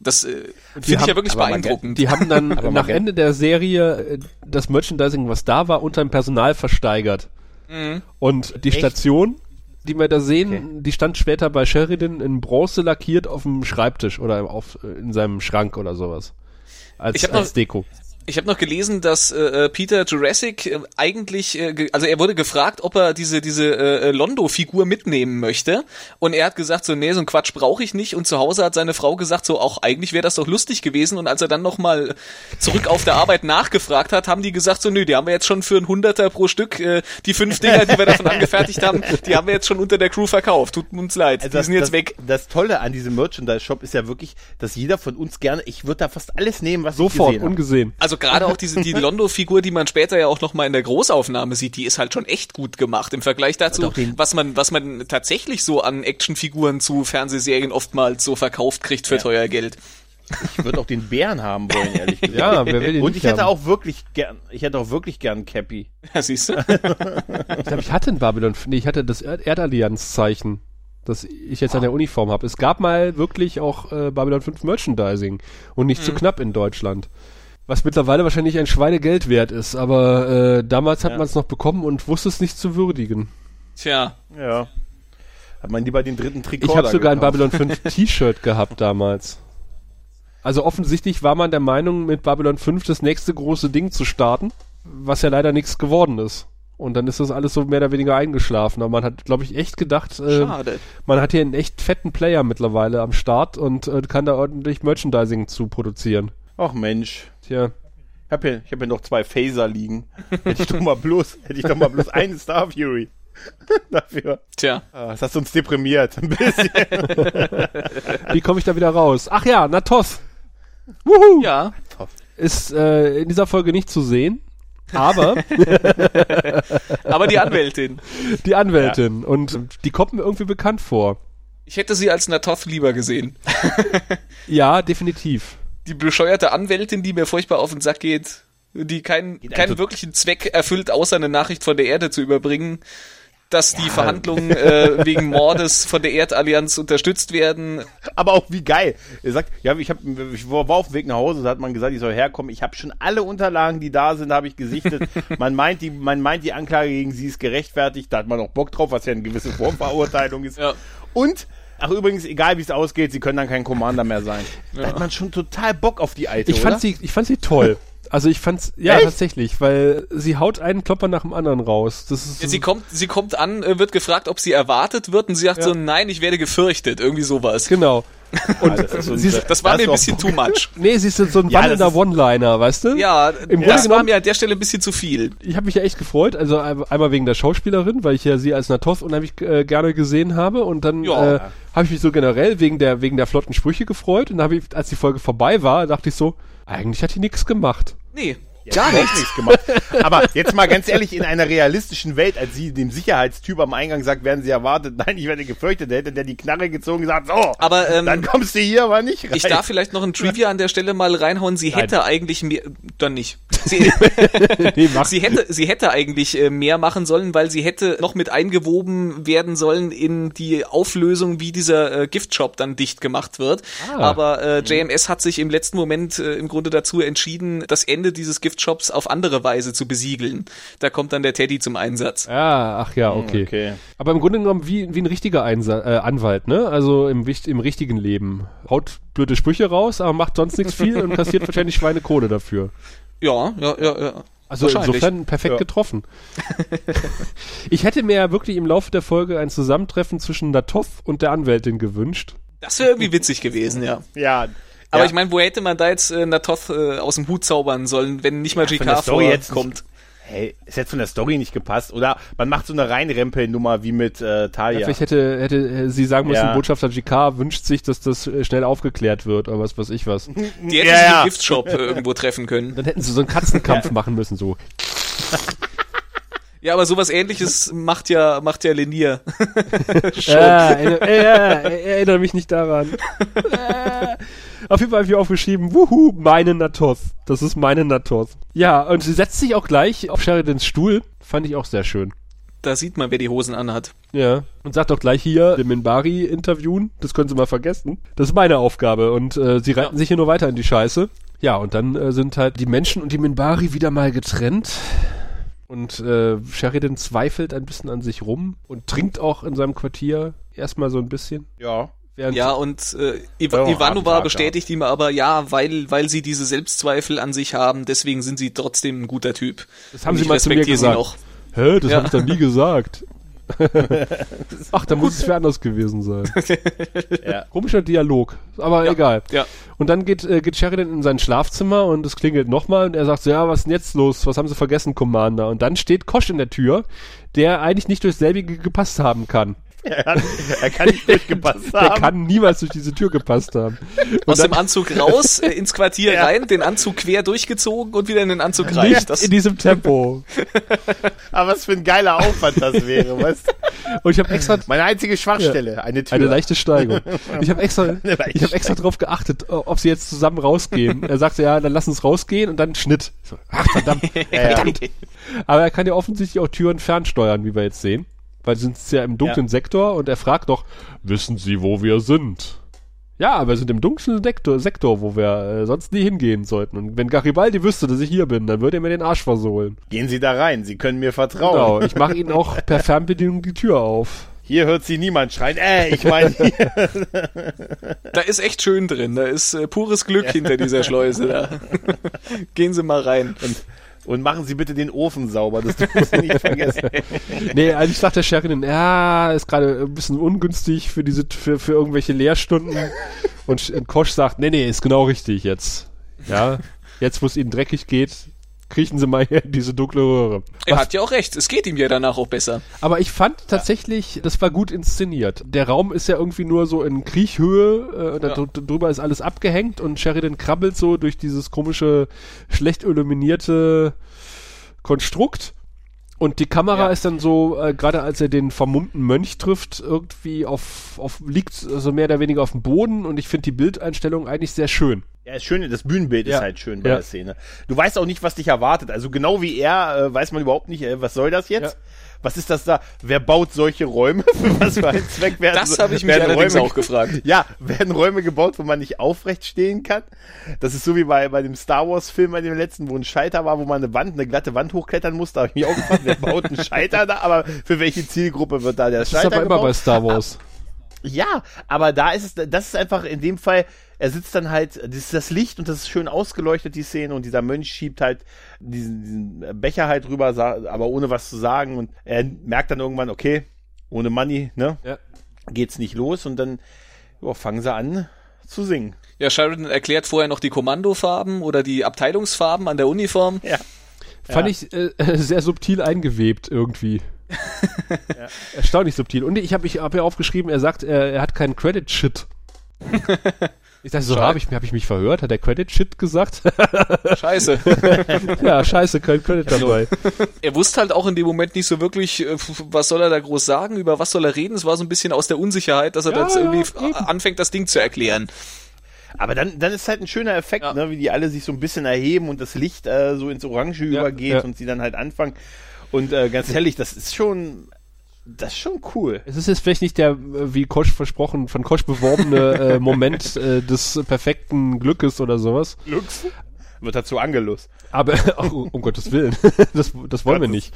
Das äh, finde ich haben- ja wirklich beeindruckend. Die haben dann Aber nach Ende der Serie äh, das Merchandising, was da war, unter dem Personal versteigert. Und die Echt? Station, die wir da sehen, die stand später bei Sheridan in Bronze lackiert auf dem Schreibtisch oder auf, äh, in seinem Schrank oder sowas. Als, Ich hab noch- als Deko. Ich habe noch gelesen, dass äh, Peter Jurassic äh, eigentlich, äh, ge- also er wurde gefragt, ob er diese diese äh, Londo-Figur mitnehmen möchte, und er hat gesagt so, nee, so ein Quatsch brauche ich nicht. Und zu Hause hat seine Frau gesagt so, auch eigentlich wäre das doch lustig gewesen. Und als er dann noch mal zurück auf der Arbeit nachgefragt hat, haben die gesagt so, nö, die haben wir jetzt schon für ein Hunderter pro Stück, äh, die fünf Dinger, die wir davon angefertigt haben, die haben wir jetzt schon unter der Crew verkauft. Tut uns leid, Also die sind jetzt das, weg. Das Tolle an diesem Merchandise-Shop ist ja wirklich, dass jeder von uns gerne, ich würde da fast alles nehmen, was Sofort, ich gesehen habe. ungesehen. Also gerade auch diese die Londo-Figur, die man später ja auch noch mal in der Großaufnahme sieht, die ist halt schon echt gut gemacht im Vergleich dazu, was man was man tatsächlich so an Actionfiguren zu Fernsehserien oftmals so verkauft kriegt für teuer Geld. Ich würde auch den Bären haben wollen, ehrlich gesagt. Ja, wer will den Und nicht ich hätte haben? auch wirklich gern, ich hätte auch wirklich gern Cappy. Ja, siehst du? Ich glaube, ich hatte in Babylon, nee, ich hatte das Erd Erdallianz-Zeichen, das ich jetzt an der Uniform habe. Es gab mal wirklich auch äh, Babylon 5 Merchandising und nicht zu knapp in Deutschland. Was mittlerweile wahrscheinlich ein Schweinegeld wert ist, aber äh, damals hat Ja. man es noch bekommen und wusste es nicht zu würdigen. Tja. Ja. Hat man lieber den dritten Trikot Ich habe sogar ein Babylon 5 T-Shirt gehabt damals. Also offensichtlich war man der Meinung, mit Babylon 5 das nächste große Ding zu starten, was ja leider nichts geworden ist. Und dann ist das alles so mehr oder weniger eingeschlafen. Aber man hat, glaube ich, echt gedacht, äh, Schade. man hat hier einen echt fetten Player mittlerweile am Start und äh, kann da ordentlich Merchandising zu produzieren. Ach Mensch. Tja, Ich habe hier, ich hab hier noch zwei Phaser liegen. Hätte ich doch mal bloß, hätte ich doch mal bloß einen Star Fury. Dafür. Tja. Ah, das hat uns deprimiert. Ein bisschen. wie komme ich da wieder raus? Ach ja, Natos. Wuhu! Ja. Ist äh, in dieser Folge nicht zu sehen. Aber Aber die Anwältin. die Anwältin. Und die kommt mir irgendwie bekannt vor. Ich hätte sie als Natoth lieber gesehen. Ja, definitiv. Die bescheuerte Anwältin, die mir furchtbar auf den Sack geht, die keinen, keinen wirklichen Zweck erfüllt, außer eine Nachricht von der Erde zu überbringen, dass die Verhandlungen äh, wegen Mordes von der Erdallianz unterstützt werden. Aber auch wie geil. Er sagt, ja, ich, hab, ich war auf dem Weg nach Hause, da hat man gesagt, ich soll herkommen. Ich habe schon alle Unterlagen, die da sind, habe ich gesichtet. man, meint die, man meint, die Anklage gegen sie ist gerechtfertigt. Da hat man auch Bock drauf, was ja eine gewisse Formverurteilung ist. Ja. Und, ach übrigens, egal wie es ausgeht, sie können dann kein Commander mehr sein. Da hat man schon total Bock auf die Alte, Ich oder? fand sie, ich fand sie toll. Also ich fand's, ja, Echt? tatsächlich, weil sie haut einen Klopper nach dem anderen raus. Das ist, Sie kommt, sie kommt an, äh, wird gefragt, ob sie erwartet wird und sie sagt Ja. so, nein, ich werde gefürchtet, irgendwie sowas. genau. Und das ist Das war mir ein bisschen too much. nee, sie ist so ein Ja, wandelnder ist- One-Liner, weißt du? Ja, Im Grunde das war genommen- mir an der Stelle ein bisschen zu viel. ich habe mich ja echt gefreut, also ein- einmal wegen der Schauspielerin, weil ich ja sie als Natoth unheimlich äh, gerne gesehen habe und dann Ja. äh, habe ich mich so generell wegen der wegen der flotten Sprüche gefreut und habe ich, als die Folge vorbei war, dachte ich so, eigentlich hat die nichts gemacht. Nee, Gar nichts gemacht. Aber jetzt mal ganz ehrlich, in einer realistischen Welt, als sie dem Sicherheitstyp am Eingang sagt, werden sie erwartet, nein, ich werde gefürchtet, da hätte der die Knarre gezogen und gesagt, so, aber ähm, dann kommst du hier aber nicht rein. ich darf vielleicht noch ein Trivia an der Stelle mal reinhauen. Sie hätte eigentlich mehr, dann nicht. Sie, Nee, sie hätte, sie hätte eigentlich äh, mehr machen sollen, weil sie hätte noch mit eingewoben werden sollen in die Auflösung, wie dieser äh, Giftshop dann dicht gemacht wird. Ah. Aber äh, JMS hat sich im letzten Moment äh, im Grunde dazu entschieden, das Ende dieses Giftshops auf andere Weise zu besiegeln. Da kommt dann der Teddy zum Einsatz. Ja, ach ja, okay. Okay. Aber im Grunde genommen wie, wie ein richtiger Einsa äh, Anwalt, ne? Also im, im richtigen Leben. Haut blöde Sprüche raus, aber macht sonst nichts viel und kassiert wahrscheinlich Schweinekohle dafür. Ja, ja, ja, ja. Also Wahrscheinlich. insofern perfekt Ja. getroffen. ich hätte mir ja wirklich im Laufe der Folge ein Zusammentreffen zwischen Natoff und der Anwältin gewünscht. Das wäre irgendwie witzig gewesen, ja. Ja. Aber ja. ich meine, wo hätte man da jetzt äh, Natoth äh, aus dem Hut zaubern sollen, wenn nicht mal GK jetzt vorkommt? Hey, ist jetzt von der Story nicht gepasst. Oder man macht so eine Reinrempelnummer wie mit äh, Talia. Ja, vielleicht hätte, hätte äh, sie sagen müssen, Ja. Botschafter GK wünscht sich, dass das äh, schnell aufgeklärt wird, oder was weiß ich was. Die hätten Ja, sich ja. im Giftshop äh, irgendwo treffen können. Dann hätten sie so einen Katzenkampf machen müssen, so. Ja, aber sowas ähnliches macht ja, macht ja Lenier. Ja, erinnere, äh, erinnere mich nicht daran. Äh, Auf jeden Fall habe ich aufgeschrieben, wuhu, meine Natoth. Das ist meine Natoth. Ja, und sie setzt sich auch gleich auf Sheridans Stuhl. Fand ich auch sehr schön. Da sieht man, wer die Hosen anhat. Ja. Und sagt auch gleich hier, den Minbari interviewen. Das können Sie mal vergessen. Das ist meine Aufgabe. Und äh, sie reiten sich hier nur weiter in die Scheiße. Ja, und dann äh, sind halt die Menschen und die Minbari wieder mal getrennt. Und äh, Sheridan zweifelt ein bisschen an sich rum und trinkt auch in seinem Quartier erstmal so ein bisschen. ja. Während Ja, und äh, Iva Ivanova bestätigt ihm aber, ja, weil, weil sie diese Selbstzweifel an sich haben, deswegen sind sie trotzdem ein guter Typ. Das haben Und sie mal zu mir gesagt. noch. Hä, das Ja. habe ich doch nie gesagt. Ach, da muss es wer anders gewesen sein. Ja. Komischer Dialog, aber egal. Ja. Und dann geht, äh, geht Sheridan in sein Schlafzimmer und es klingelt nochmal und er sagt so, ja, was ist denn jetzt los? Was haben sie vergessen, Commander? Und dann steht Kosch in der Tür, der eigentlich nicht durchs selbige gepasst haben kann. Er, hat, er kann nicht durchgepasst Der haben. kann niemals durch diese Tür gepasst haben. Und Aus dann dem Anzug raus, äh, ins Quartier Ja. rein, den Anzug quer durchgezogen und wieder in den Anzug rein. nicht Das, in diesem Tempo. Aber was für ein geiler Aufwand das wäre, weißt du? Und ich habe extra Meine einzige Schwachstelle, eine Tür. Eine leichte Steigung. Ich habe extra, ich habe extra drauf geachtet, ob sie jetzt zusammen rausgehen. Er sagte ja, dann lass uns rausgehen und dann Schnitt. So, ach verdammt, verdammt. Aber er kann ja offensichtlich auch Türen fernsteuern, wie wir jetzt sehen. Weil sie sind ja im dunklen Ja. Sektor und er fragt doch, wissen Sie, wo wir sind? Ja, wir sind im dunklen Sektor, Sektor wo wir äh, sonst nie hingehen sollten. Und wenn Garibaldi wüsste, dass ich hier bin, dann würde er mir den Arsch versohlen. Gehen Sie da rein, Sie können mir vertrauen. Genau, ich mache ihnen auch per Fernbedienung die Tür auf. Hier hört Sie niemand schreien. Äh, ich meine, da ist echt schön drin. Da ist äh, pures Glück hinter dieser Schleuse. Da. Gehen Sie mal rein. und machen Sie bitte den Ofen sauber, das dürfen Sie nicht vergessen. Nee, eigentlich sagt der Sheridan, ja, ist gerade ein bisschen ungünstig für diese, für, für irgendwelche Lehrstunden. Und Sch- Kosch sagt, nee, nee, ist genau richtig jetzt. Ja, jetzt, wo es ihnen dreckig geht, kriechen sie mal hier in diese dunkle Röhre. Er hat ja auch recht. Es geht ihm ja danach auch besser. Aber ich fand tatsächlich, das war gut inszeniert. Der Raum ist ja irgendwie nur so in Kriechhöhe, äh, da Ja. dr- drüber ist alles abgehängt und Sheridan krabbelt so durch dieses komische, schlecht illuminierte Konstrukt. Und die Kamera Ja. ist dann so, äh, gerade als er den vermummten Mönch trifft, irgendwie auf, auf liegt so mehr oder weniger auf dem Boden und ich finde die Bildeinstellung eigentlich sehr schön. Ja, ist schön, das Bühnenbild Ja. ist halt schön bei Ja. der Szene. Du weißt auch nicht, was dich erwartet. Also genau wie er, äh, weiß man überhaupt nicht, äh, was soll das jetzt? Ja. Was ist das da? Wer baut solche Räume? Für was für einen Zweck werden Das habe ich mich allerdings Räume, auch gefragt. Ja, werden Räume gebaut, wo man nicht aufrecht stehen kann? Das ist so wie bei, bei dem Star Wars Film, bei dem letzten, wo ein Scheiter war, wo man eine Wand, eine glatte Wand hochklettern musste. Da habe ich mich auch gefragt, wer baut einen Scheiter da? Aber für welche Zielgruppe wird da der Das ist Scheiter aber immer gebaut? bei Star Wars. Ja, aber da ist es, das ist einfach in dem Fall, er sitzt dann halt, das ist das Licht und das ist schön ausgeleuchtet, die Szene, und dieser Mönch schiebt halt diesen, diesen Becher halt rüber, aber ohne was zu sagen, und er merkt dann irgendwann, okay, ohne Money, ne, Ja. geht's nicht los, und dann ja, fangen sie an zu singen. Ja, Sheridan erklärt vorher noch die Kommandofarben oder die Abteilungsfarben an der Uniform. Ja. Fand ich äh, sehr subtil eingewebt irgendwie. Erstaunlich subtil. Und ich habe ich hab ja aufgeschrieben, er sagt, er, er hat keinen Credit-Shit. Ich dachte so, habe ich, hab ich mich verhört? Hat er Credit-Shit gesagt? Scheiße. ja, scheiße, kein Credit dabei. er wusste halt auch in dem Moment nicht so wirklich, äh, was soll er da groß sagen, über was soll er reden. Es war so ein bisschen aus der Unsicherheit, dass er Ja, jetzt irgendwie ja, eben. anfängt, das Ding zu erklären. Aber dann, dann ist halt ein schöner Effekt, Ja. ne, wie die alle sich so ein bisschen erheben und das Licht äh, so ins Orange übergeht ja. und sie dann halt anfangen. Und äh, ganz ehrlich, das ist schon, das ist schon cool. Es ist jetzt vielleicht nicht der, wie Kosch versprochen, von Kosch beworbene äh, Moment äh, des perfekten Glückes oder sowas. Lux wird dazu angelost. Aber, oh, um Gottes Willen, das, das wollen wir nicht.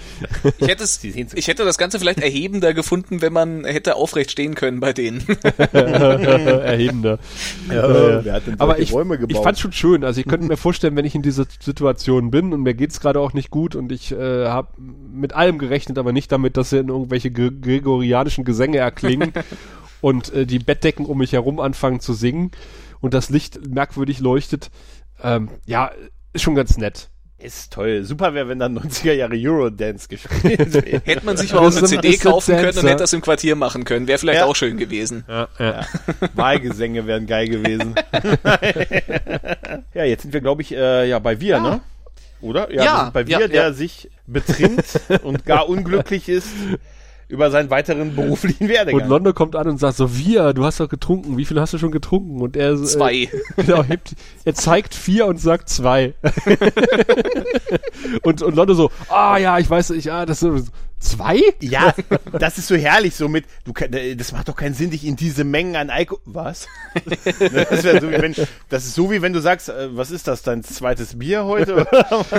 Ich hätte, es, ich hätte das Ganze vielleicht erhebender gefunden, wenn man hätte aufrecht stehen können bei denen. Erhebender. Ja, wer hat denn Aber ich, Räume ich fand schon schön. Also ich könnte mir vorstellen, wenn ich in dieser Situation bin und mir geht's gerade auch nicht gut und ich äh, habe mit allem gerechnet, aber nicht damit, dass sie in irgendwelche gre gregorianischen Gesänge erklingen und äh, die Bettdecken um mich herum anfangen zu singen und das Licht merkwürdig leuchtet. Ähm, ja, ist schon ganz nett. Ist toll. Super wäre, wenn dann 90er Jahre Eurodance gespielt wäre. Hätte man sich mal auch eine CD kaufen können und hätte das im Quartier machen können. Wäre vielleicht Ja. auch schön gewesen. Ja, ja. Wahlgesänge wären geil gewesen. ja, jetzt sind wir, glaube ich, äh, ja, bei wir, ne? Oder? Ja, Ja, bei wir, ja, der ja. sich betrinkt und gar unglücklich ist über seinen weiteren beruflichen Werdegang. Und Londo kommt an und sagt so, wir, du hast doch getrunken, wie viel hast du schon getrunken? Und er Zwei. Äh, genau, hebt, er zeigt vier und sagt zwei. und, und Londo so, ah ja, ich weiß, ich, ah, das ist zwei? Ja, das ist so herrlich, so mit, du, äh, das macht doch keinen Sinn, dich in diese Mengen an Alkohol, was? das, so, wenn, das ist so wie wenn du sagst, äh, was ist das, dein zweites Bier heute?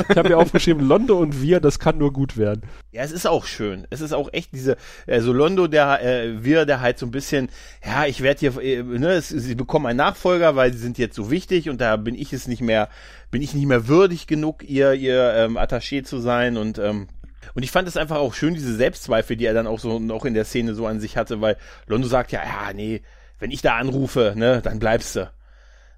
Ich habe mir aufgeschrieben, Londo und wir, das kann nur gut werden. Ja, es ist auch schön. Es ist auch echt diese, äh, so Londo, der, äh, wir, der halt so ein bisschen, ja, ich werde hier, äh, ne, es, sie bekommen einen Nachfolger, weil sie sind jetzt so wichtig und da bin ich es nicht mehr, bin ich nicht mehr würdig genug, ihr, ihr ähm, Attaché zu sein und, ähm, und ich fand es einfach auch schön, diese Selbstzweifel, die er dann auch so noch in der Szene so an sich hatte, weil Londo sagt ja, ja, nee, wenn ich da anrufe, ne, dann bleibst du.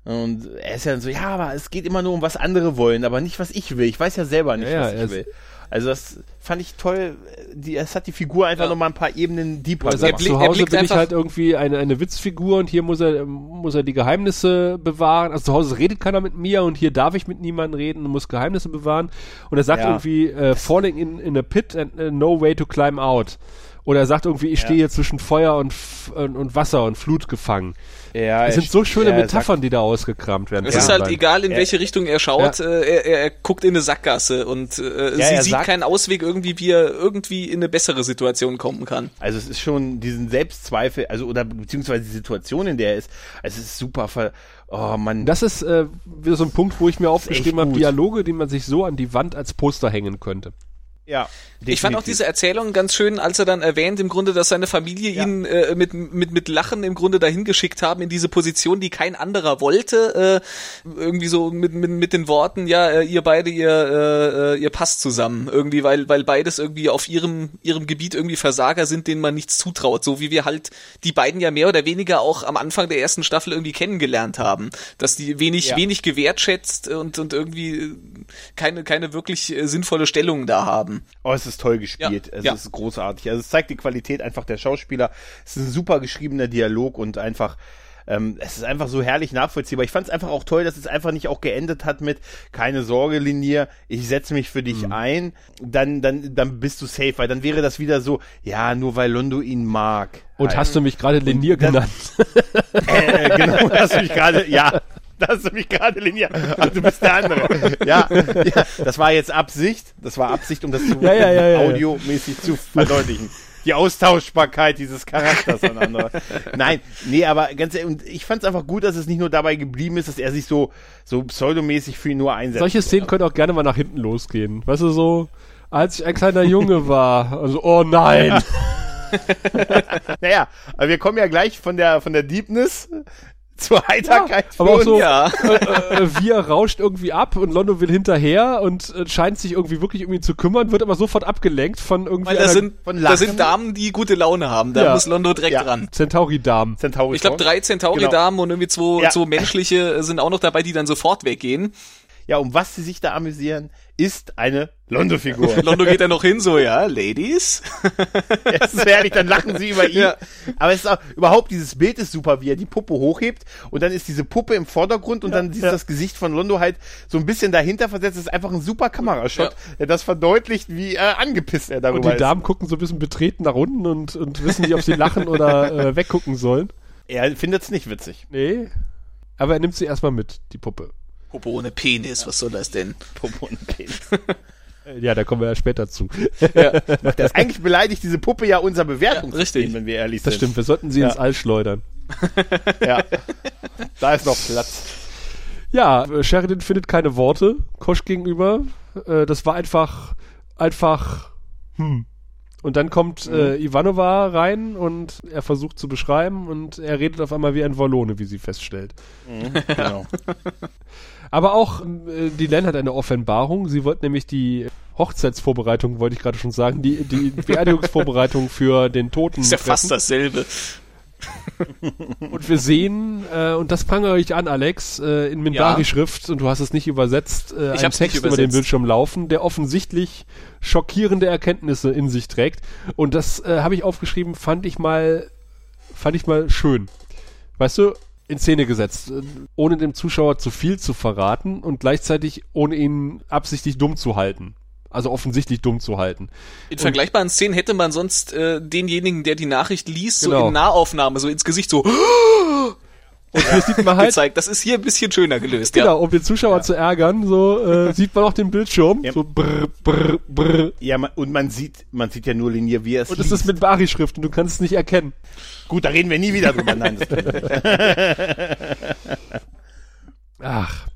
Und er ist ja dann so, ja, aber es geht immer nur um was andere wollen, aber nicht was ich will. Ich weiß ja selber nicht, Ja, ja, was er ich will. Also das fand ich toll. Die, es hat die Figur einfach Ja. noch mal ein paar Ebenen deeper Er Er sagt, blick- zu Hause bin ich halt irgendwie eine, eine Witzfigur und hier muss er, muss er die Geheimnisse bewahren. Also zu Hause redet keiner mit mir und hier darf ich mit niemandem reden und muss Geheimnisse bewahren. Und er sagt Ja. irgendwie, äh, falling in, in a pit and uh, no way to climb out. Oder er sagt irgendwie, ich Ja. stehe zwischen Feuer und, F- und, Wasser und Flut gefangen. Ja, Es sind so schöne er Metaphern, sagt- die da ausgekramt werden. Es ist halt egal, in welche Richtung er schaut, äh, er, er, er guckt in eine Sackgasse und äh, sie sieht sagt- keinen Ausweg irgendwie, wie er irgendwie in eine bessere Situation kommen kann. Also es ist schon diesen Selbstzweifel, also oder beziehungsweise die Situation, in der er ist, also es ist super ver Oh man. Das ist äh, wieder so ein Punkt, wo ich mir aufgeschrieben habe. Dialoge, die man sich so an die Wand als Poster hängen könnte. Ja. Ich fand auch definitiv. diese Erzählung ganz schön, als er dann erwähnt, im Grunde, dass seine Familie Ja. ihn äh, mit, mit, mit Lachen im Grunde dahin geschickt haben in diese Position, die kein anderer wollte. Äh, irgendwie so mit, mit, mit den Worten, ja, äh, ihr beide, ihr, äh, äh, ihr passt zusammen. Irgendwie, weil, weil beides irgendwie auf ihrem, ihrem Gebiet irgendwie Versager sind, denen man nichts zutraut. So wie wir halt die beiden ja mehr oder weniger auch am Anfang der ersten Staffel irgendwie kennengelernt haben. Dass die wenig, Ja. wenig gewertschätzt und, und irgendwie keine, keine wirklich äh, sinnvolle Stellung da haben. Oh, es ist toll gespielt. Ja, es ja. ist großartig. Also es zeigt die Qualität einfach der Schauspieler. Es ist ein super geschriebener Dialog und einfach ähm, es ist einfach so herrlich nachvollziehbar. Ich fand es einfach auch toll, dass es einfach nicht auch geendet hat mit keine Sorge, Linier, ich setze mich für dich mhm. ein, dann, dann, dann bist du safe, weil dann wäre das wieder so, ja, nur weil Londo ihn mag. Und halt. hast du mich gerade Linier genannt? äh, genau, hast du mich gerade, ja. Da hast du mich gerade liniert. Ach, du bist der andere. Ja, ja, das war jetzt Absicht. Das war Absicht, um das zu ja, ja, ja, audiomäßig zu verdeutlichen die Austauschbarkeit dieses Charakters an andere. Nein, nee, aber ganz ehrlich, und ich fand es einfach gut, dass es nicht nur dabei geblieben ist, dass er sich so, so pseudomäßig für ihn nur einsetzt. Solche Szenen können auch gerne mal nach hinten losgehen. Weißt du, so, als ich ein kleiner Junge war, also, oh nein! naja, aber wir kommen ja gleich von der, von der Deepness zur Heiterkeit. Ja, aber auch so, ja. äh, äh, Via rauscht irgendwie ab und Londo will hinterher und äh, scheint sich irgendwie wirklich um ihn zu kümmern, wird aber sofort abgelenkt von irgendwie. Weil da sind, da sind Damen, die gute Laune haben. Da ja. muss Londo direkt ja. ran. Centauri-Damen. Centauri ich glaube, drei Centauri-Damen genau. und irgendwie zwei, zwei menschliche sind auch noch dabei, die dann sofort weggehen. Ja, um was sie sich da amüsieren, ist eine Londo-Figur. Londo geht da noch hin, so, ja, Ladies. das ist herrlich, dann lachen sie über ihn. Ja. Aber es ist auch, überhaupt dieses Bild ist super, wie er die Puppe hochhebt und dann ist diese Puppe im Vordergrund und ja, dann siehst ja. das Gesicht von Londo halt so ein bisschen dahinter versetzt. Das ist einfach ein super Kamerashot, der das verdeutlicht, wie äh, angepisst er darüber ist. Und die Damen gucken so ein bisschen betreten nach unten und, und wissen nicht, ob sie lachen oder äh, weggucken sollen. Er findet es nicht witzig. Nee. Aber er nimmt sie erstmal mit, die Puppe. Popo ohne Penis, was soll das denn? Popo ohne Penis. Ja, da kommen wir ja später zu. Ja. Das eigentlich beleidigt diese Puppe ja unser Bewertungssystem, ja, wenn wir ehrlich sind. Das stimmt, wir sollten sie ja. ins All schleudern. Ja, da ist noch Platz. Ja, Sheridan findet keine Worte Kosch gegenüber. Äh, das war einfach, einfach, hm. Und dann kommt mhm. äh, Ivanova rein und er versucht zu beschreiben und er redet auf einmal wie ein Wallone, wie sie feststellt. Mhm, genau. Aber auch äh, die Len hat eine Offenbarung. Sie wollte nämlich die Hochzeitsvorbereitung, wollte ich gerade schon sagen, die, die Beerdigungsvorbereitung für den Toten. Ist ja treffen. fast dasselbe. und wir sehen, äh, und das prangere ich an, Alex, äh, in Minbari-Schrift, und du hast es nicht übersetzt, äh, einen Text über den Bildschirm laufen, der offensichtlich schockierende Erkenntnisse in sich trägt. Und das äh, habe ich aufgeschrieben, fand ich mal, fand ich mal schön. Weißt du, in Szene gesetzt, äh, ohne dem Zuschauer zu viel zu verraten und gleichzeitig ohne ihn absichtlich dumm zu halten. Also offensichtlich dumm zu halten. In und vergleichbaren Szenen hätte man sonst äh, denjenigen, der die Nachricht liest, genau. so in Nahaufnahme, so ins Gesicht so und hier sieht man halt. Gezeigt. Das ist hier ein bisschen schöner gelöst, genau, ja. um den Zuschauer ja. zu ärgern, so äh, sieht man auch den Bildschirm. Ja. So brr, brr, brr. Ja, man, und man sieht, man sieht ja nur Linie, wie er es Und es ist mit Bari-Schrift und du kannst es nicht erkennen. Gut, da reden wir nie wieder drüber. Nein, das Ach.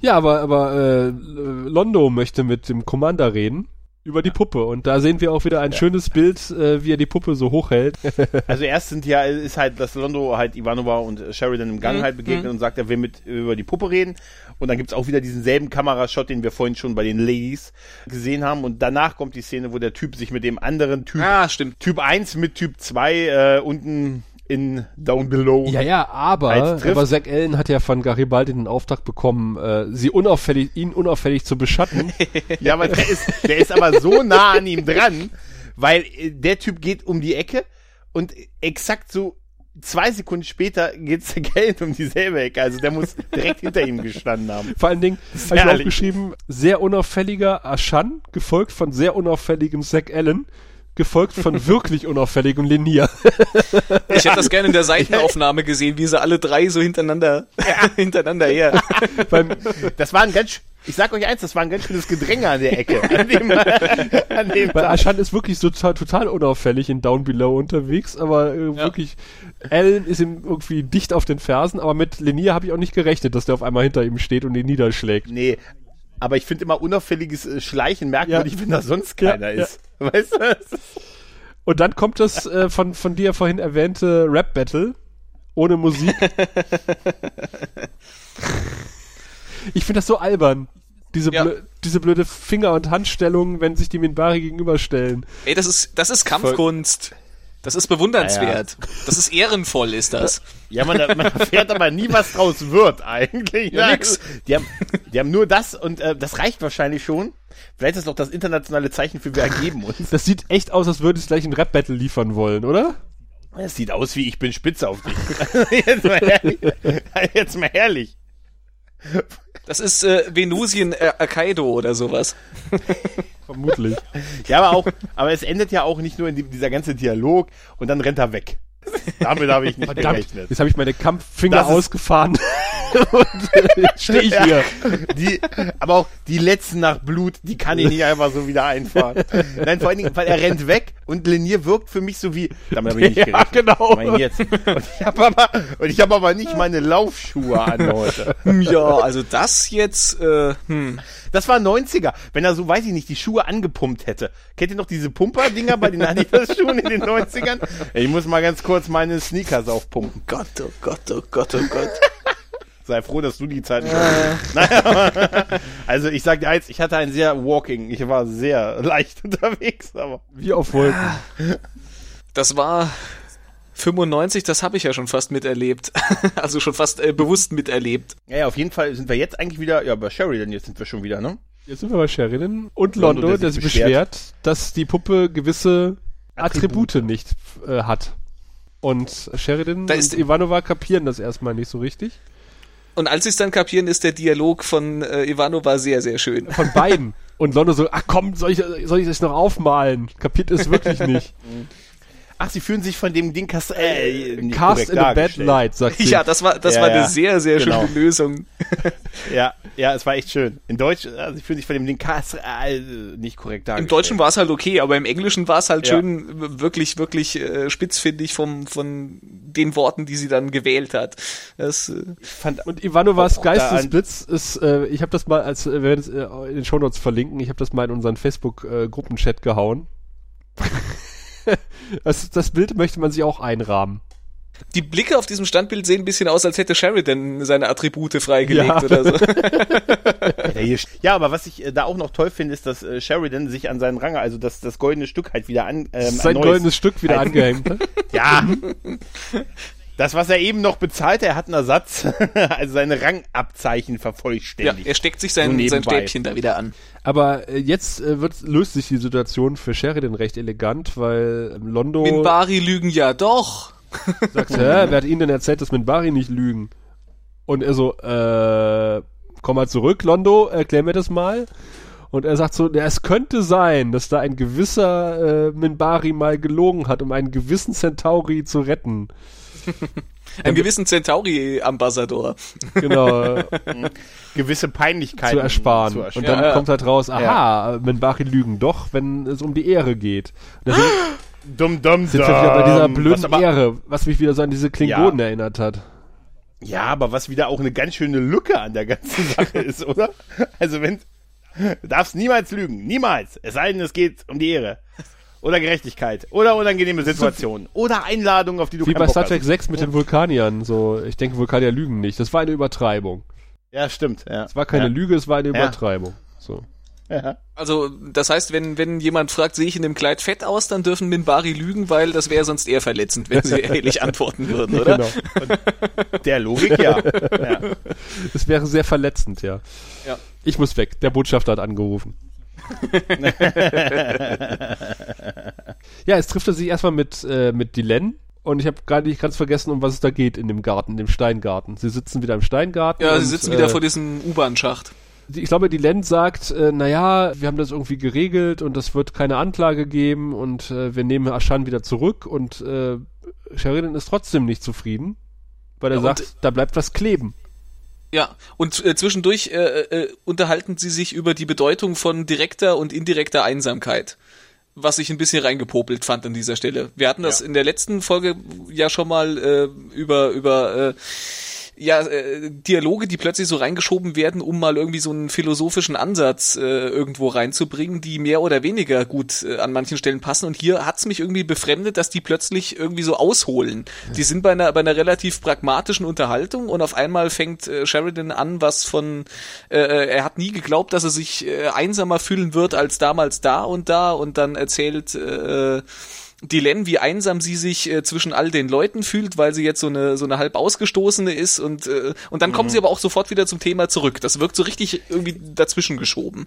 Ja, aber, aber äh, Londo möchte mit dem Commander reden über die Puppe. Und da sehen wir auch wieder ein ja. schönes Bild, äh, wie er die Puppe so hochhält. also erst sind ja, ist halt, dass Londo halt Ivanova und Sheridan im Gang mhm. halt begegnet mhm. und sagt, er will mit über die Puppe reden. Und dann gibt's auch wieder diesen selben Kamerashot, den wir vorhin schon bei den Ladies gesehen haben. Und danach kommt die Szene, wo der Typ sich mit dem anderen Typ, ah, stimmt. Typ 1 mit Typ 2 äh, unten in Down Below. Ja, ja, aber, aber Zack Allen hat ja von Garibaldi den Auftrag bekommen, äh, sie unauffällig, ihn unauffällig zu beschatten. ja, aber der ist, der ist aber so nah an ihm dran, weil äh, der Typ geht um die Ecke und exakt so zwei Sekunden später geht Zack Allen um dieselbe Ecke. Also der muss direkt hinter ihm gestanden haben. Vor allen Dingen, habe ich aufgeschrieben, sehr unauffälliger Ashan, gefolgt von sehr unauffälligem Zack Allen gefolgt von wirklich unauffälligem Linier. Ich hätte das gerne in der Seitenaufnahme gesehen, wie sie alle drei so hintereinander, ja. hintereinander her. Das war ein ganz, ich sag euch eins, das war ein ganz schönes Gedränge an der Ecke. An dem, an dem Weil Ashan ist wirklich so total, total unauffällig in Down Below unterwegs, aber äh, ja. wirklich, Alan ist ihm irgendwie dicht auf den Fersen, aber mit Linier habe ich auch nicht gerechnet, dass der auf einmal hinter ihm steht und ihn niederschlägt. Nee, aber ich finde immer unauffälliges äh, Schleichen merkwürdig, ja. wenn da sonst keiner ja, ist. Ja. Weißt du? Und dann kommt das äh, von, von dir vorhin erwähnte Rap-Battle ohne Musik. ich finde das so albern. Diese, ja. blö diese blöde Finger- und Handstellung, wenn sich die Minbari gegenüberstellen. Ey, das ist, das ist Kampfkunst. Das ist bewundernswert. Ja, ja. Das ist ehrenvoll, ist das. Ja, man, man erfährt aber nie, was draus wird eigentlich. Ja, nix. Die haben, die haben nur das und äh, das reicht wahrscheinlich schon. Vielleicht ist das doch das internationale Zeichen für wir ergeben uns. Das sieht echt aus, als würde es gleich ein Rap-Battle liefern wollen, oder? Es sieht aus wie ich bin spitz auf dich. jetzt mal herrlich. Jetzt mal herrlich. Das ist äh, Venusien äh, Akaido oder sowas. Vermutlich. Ja, aber auch, aber es endet ja auch nicht nur in die, dieser ganze Dialog und dann rennt er weg. Damit habe ich nicht Verdammt, gerechnet. jetzt habe ich meine Kampffinger Das ausgefahren und äh, jetzt stehe ich hier. Die, aber auch die letzten nach Blut, die kann ich nicht einfach so wieder einfahren. Nein, vor allen Dingen, weil er rennt weg und Lenier wirkt für mich so wie, damit habe ich nicht Ja, gerechnet. genau. Ich jetzt. Und ich habe aber, und ich habe aber nicht meine Laufschuhe an heute. Hm, ja, also das jetzt, äh, hm. Das war 90er. Wenn er so, weiß ich nicht, die Schuhe angepumpt hätte. Kennt ihr noch diese Pumper-Dinger bei den Adidas-Schuhen in den 90ern? Ich muss mal ganz kurz meine Sneakers aufpumpen. Gott, oh Gott, oh Gott, oh Gott. Sei froh, dass du die Zeit nicht hast. Nein, aber, also ich sag dir eins, ich hatte ein sehr Walking. Ich war sehr leicht unterwegs, aber. Wie auf Wolken. Das war 95, das habe ich ja schon fast miterlebt. also schon fast äh, bewusst miterlebt. Ja, ja, auf jeden Fall sind wir jetzt eigentlich wieder, ja, bei Sheridan jetzt sind wir schon wieder, ne? Jetzt sind wir bei Sheridan und Londo, Londo, der der sich sich beschwert, dass die Puppe gewisse Attribute. Attribute, nicht äh, hat. Und Sheridan Da ist- und Ivanova kapieren das erstmal nicht so richtig. Und als sie es dann kapieren, ist der Dialog von äh, Ivanova sehr, sehr schön. Von beiden. Und Londo so, ach komm, soll ich, soll ich das noch aufmalen? Kapiert es wirklich nicht. Ach, sie fühlen sich von dem Ding Kast äh, nicht Cast korrekt in a bad light, sagt sie. Ja, das war, das Ja, war ja. eine sehr, sehr Genau. schöne Lösung. Ja, ja, es war echt schön. In Deutsch, also sie fühlen sich von dem Ding Cast äh, nicht korrekt Im dargestellt. Deutschen war es halt okay, aber im Englischen war es halt Ja. schön, wirklich, wirklich äh, spitzfindig vom, von den Worten, die sie dann gewählt hat. Das, äh, Und, und Ivanovas Geistesblitz ist, äh, ich habe das mal, als äh, wir werden es äh, in den Shownotes verlinken, ich habe das mal in unseren Facebook-Gruppenchat gehauen. Das, das Bild möchte man sich auch einrahmen. die Blicke auf diesem Standbild sehen ein bisschen aus, als hätte Sheridan seine Attribute freigelegt Ja. oder so. Ja, ja, aber was ich äh, da auch noch toll finde, ist, dass äh, Sheridan sich an seinen Rang, also das, das goldene Stück halt wieder an, ähm, Sein goldenes Stück wieder halt- angehängt hat. Ja. Das, was er eben noch bezahlt, er hat einen Ersatz, also seine Rangabzeichen ja, vervollständigt. er steckt sich So sein, sein nebenbei. Stäbchen da wieder an. Aber äh, jetzt äh, wird, löst sich die Situation für Sheridan recht elegant, weil Londo Minbari lügen ja doch. sagt, hä, wer hat Ihnen denn erzählt, dass Minbari nicht lügen? Und er so, äh, komm mal zurück, Londo, erklär mir das mal. Und er sagt so, ja, es könnte sein, dass da ein gewisser äh, Minbari mal gelogen hat, um einen gewissen Centauri zu retten. Einen gewissen Centauri-Ambassador. Genau, Gewisse Peinlichkeiten zu ersparen. Zu Und ersparen. dann Ja, ja. kommt halt raus, aha, Minbari lügen doch, wenn es um die Ehre geht. Und sind, dumm, dumm, sind wir wieder bei dieser dumm. blöden was aber, Ehre, was mich wieder so an diese Klingonen erinnert hat. Ja, aber was wieder auch eine ganz schöne Lücke an der ganzen Sache ist, oder? Also wenn, du darfst niemals lügen. Niemals. Es sei denn, es geht um die Ehre. Oder Gerechtigkeit. Oder unangenehme Situationen. Oder Einladungen, auf die du Wie bei Star Trek hast. 6 mit den Vulkaniern. So, ich denke, Vulkanier lügen nicht. Das war eine Übertreibung. Ja, stimmt. Ja. Es war keine ja. Lüge, es war eine Ja. Übertreibung. So. Ja. Also, das heißt, wenn, wenn jemand fragt, sehe ich in dem Kleid fett aus, dann dürfen Minbari lügen, weil das wäre sonst eher verletzend, wenn sie ehrlich antworten würden, oder? Genau. Der Logik, ja. ja. Es wäre sehr verletzend, ja. Ja. Ich muss weg. Der Botschafter hat angerufen. Ja, es trifft er sich erstmal mit, äh, mit Dylan. Und ich habe gar nicht ganz vergessen, um was es da geht in dem Garten, in dem Steingarten. Sie sitzen wieder im Steingarten. Ja, und, sie sitzen wieder äh, vor diesem U-Bahn-Schacht. ich glaube, die Land sagt, äh, naja, wir haben das irgendwie geregelt und es wird keine Anklage geben und äh, wir nehmen Aschan wieder zurück und äh, Sheridan ist trotzdem nicht zufrieden, weil er Ja, sagt, da bleibt was kleben. Ja, und äh, zwischendurch äh, äh, unterhalten sie sich über die Bedeutung von direkter und indirekter Einsamkeit. Was ich ein bisschen reingepopelt fand an dieser Stelle. Wir hatten das Ja. in der letzten Folge ja schon mal äh, über, über äh, ja, äh, Dialoge, die plötzlich so reingeschoben werden, um mal irgendwie so einen philosophischen Ansatz äh, irgendwo reinzubringen, die mehr oder weniger gut äh, an manchen Stellen passen. Und hier hat's mich irgendwie befremdet, dass die plötzlich irgendwie so ausholen. Die sind bei einer, bei einer relativ pragmatischen Unterhaltung und auf einmal fängt äh, Sheridan an, was von, äh, äh, er hat nie geglaubt, dass er sich äh, einsamer fühlen wird als damals da und da und dann erzählt äh, Dylan, wie einsam sie sich äh, zwischen all den Leuten fühlt, weil sie jetzt so eine so eine halb ausgestoßene ist und äh, und dann kommen sie aber auch sofort wieder zum Thema zurück. Das wirkt so richtig irgendwie dazwischen geschoben.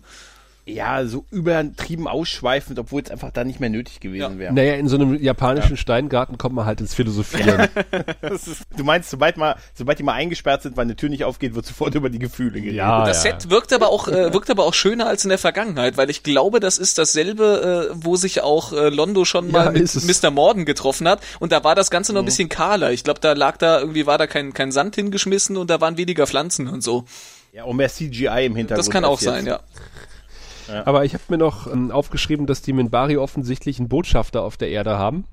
Ja, so übertrieben ausschweifend, obwohl es einfach da nicht mehr nötig gewesen wäre. Naja, in so einem japanischen Steingarten kommt man halt ins Philosophieren. Ist, du meinst, sobald, mal, sobald die mal eingesperrt sind, weil eine Tür nicht aufgeht, wird sofort über die Gefühle geredet. Ja. Das Set wirkt aber auch äh, wirkt aber auch schöner als in der Vergangenheit, weil ich glaube, das ist dasselbe, äh, wo sich auch äh, Londo schon mal Ja, mit. Mr. Morden getroffen hat und da war das Ganze noch ein bisschen kahler. Ich glaube, da lag da irgendwie war da kein kein Sand hingeschmissen und da waren weniger Pflanzen und so. Ja, und mehr CGI im Hintergrund. Das kann auch sein, ja. Aber ich habe mir noch ähm, aufgeschrieben, dass die Minbari offensichtlich einen Botschafter auf der Erde haben.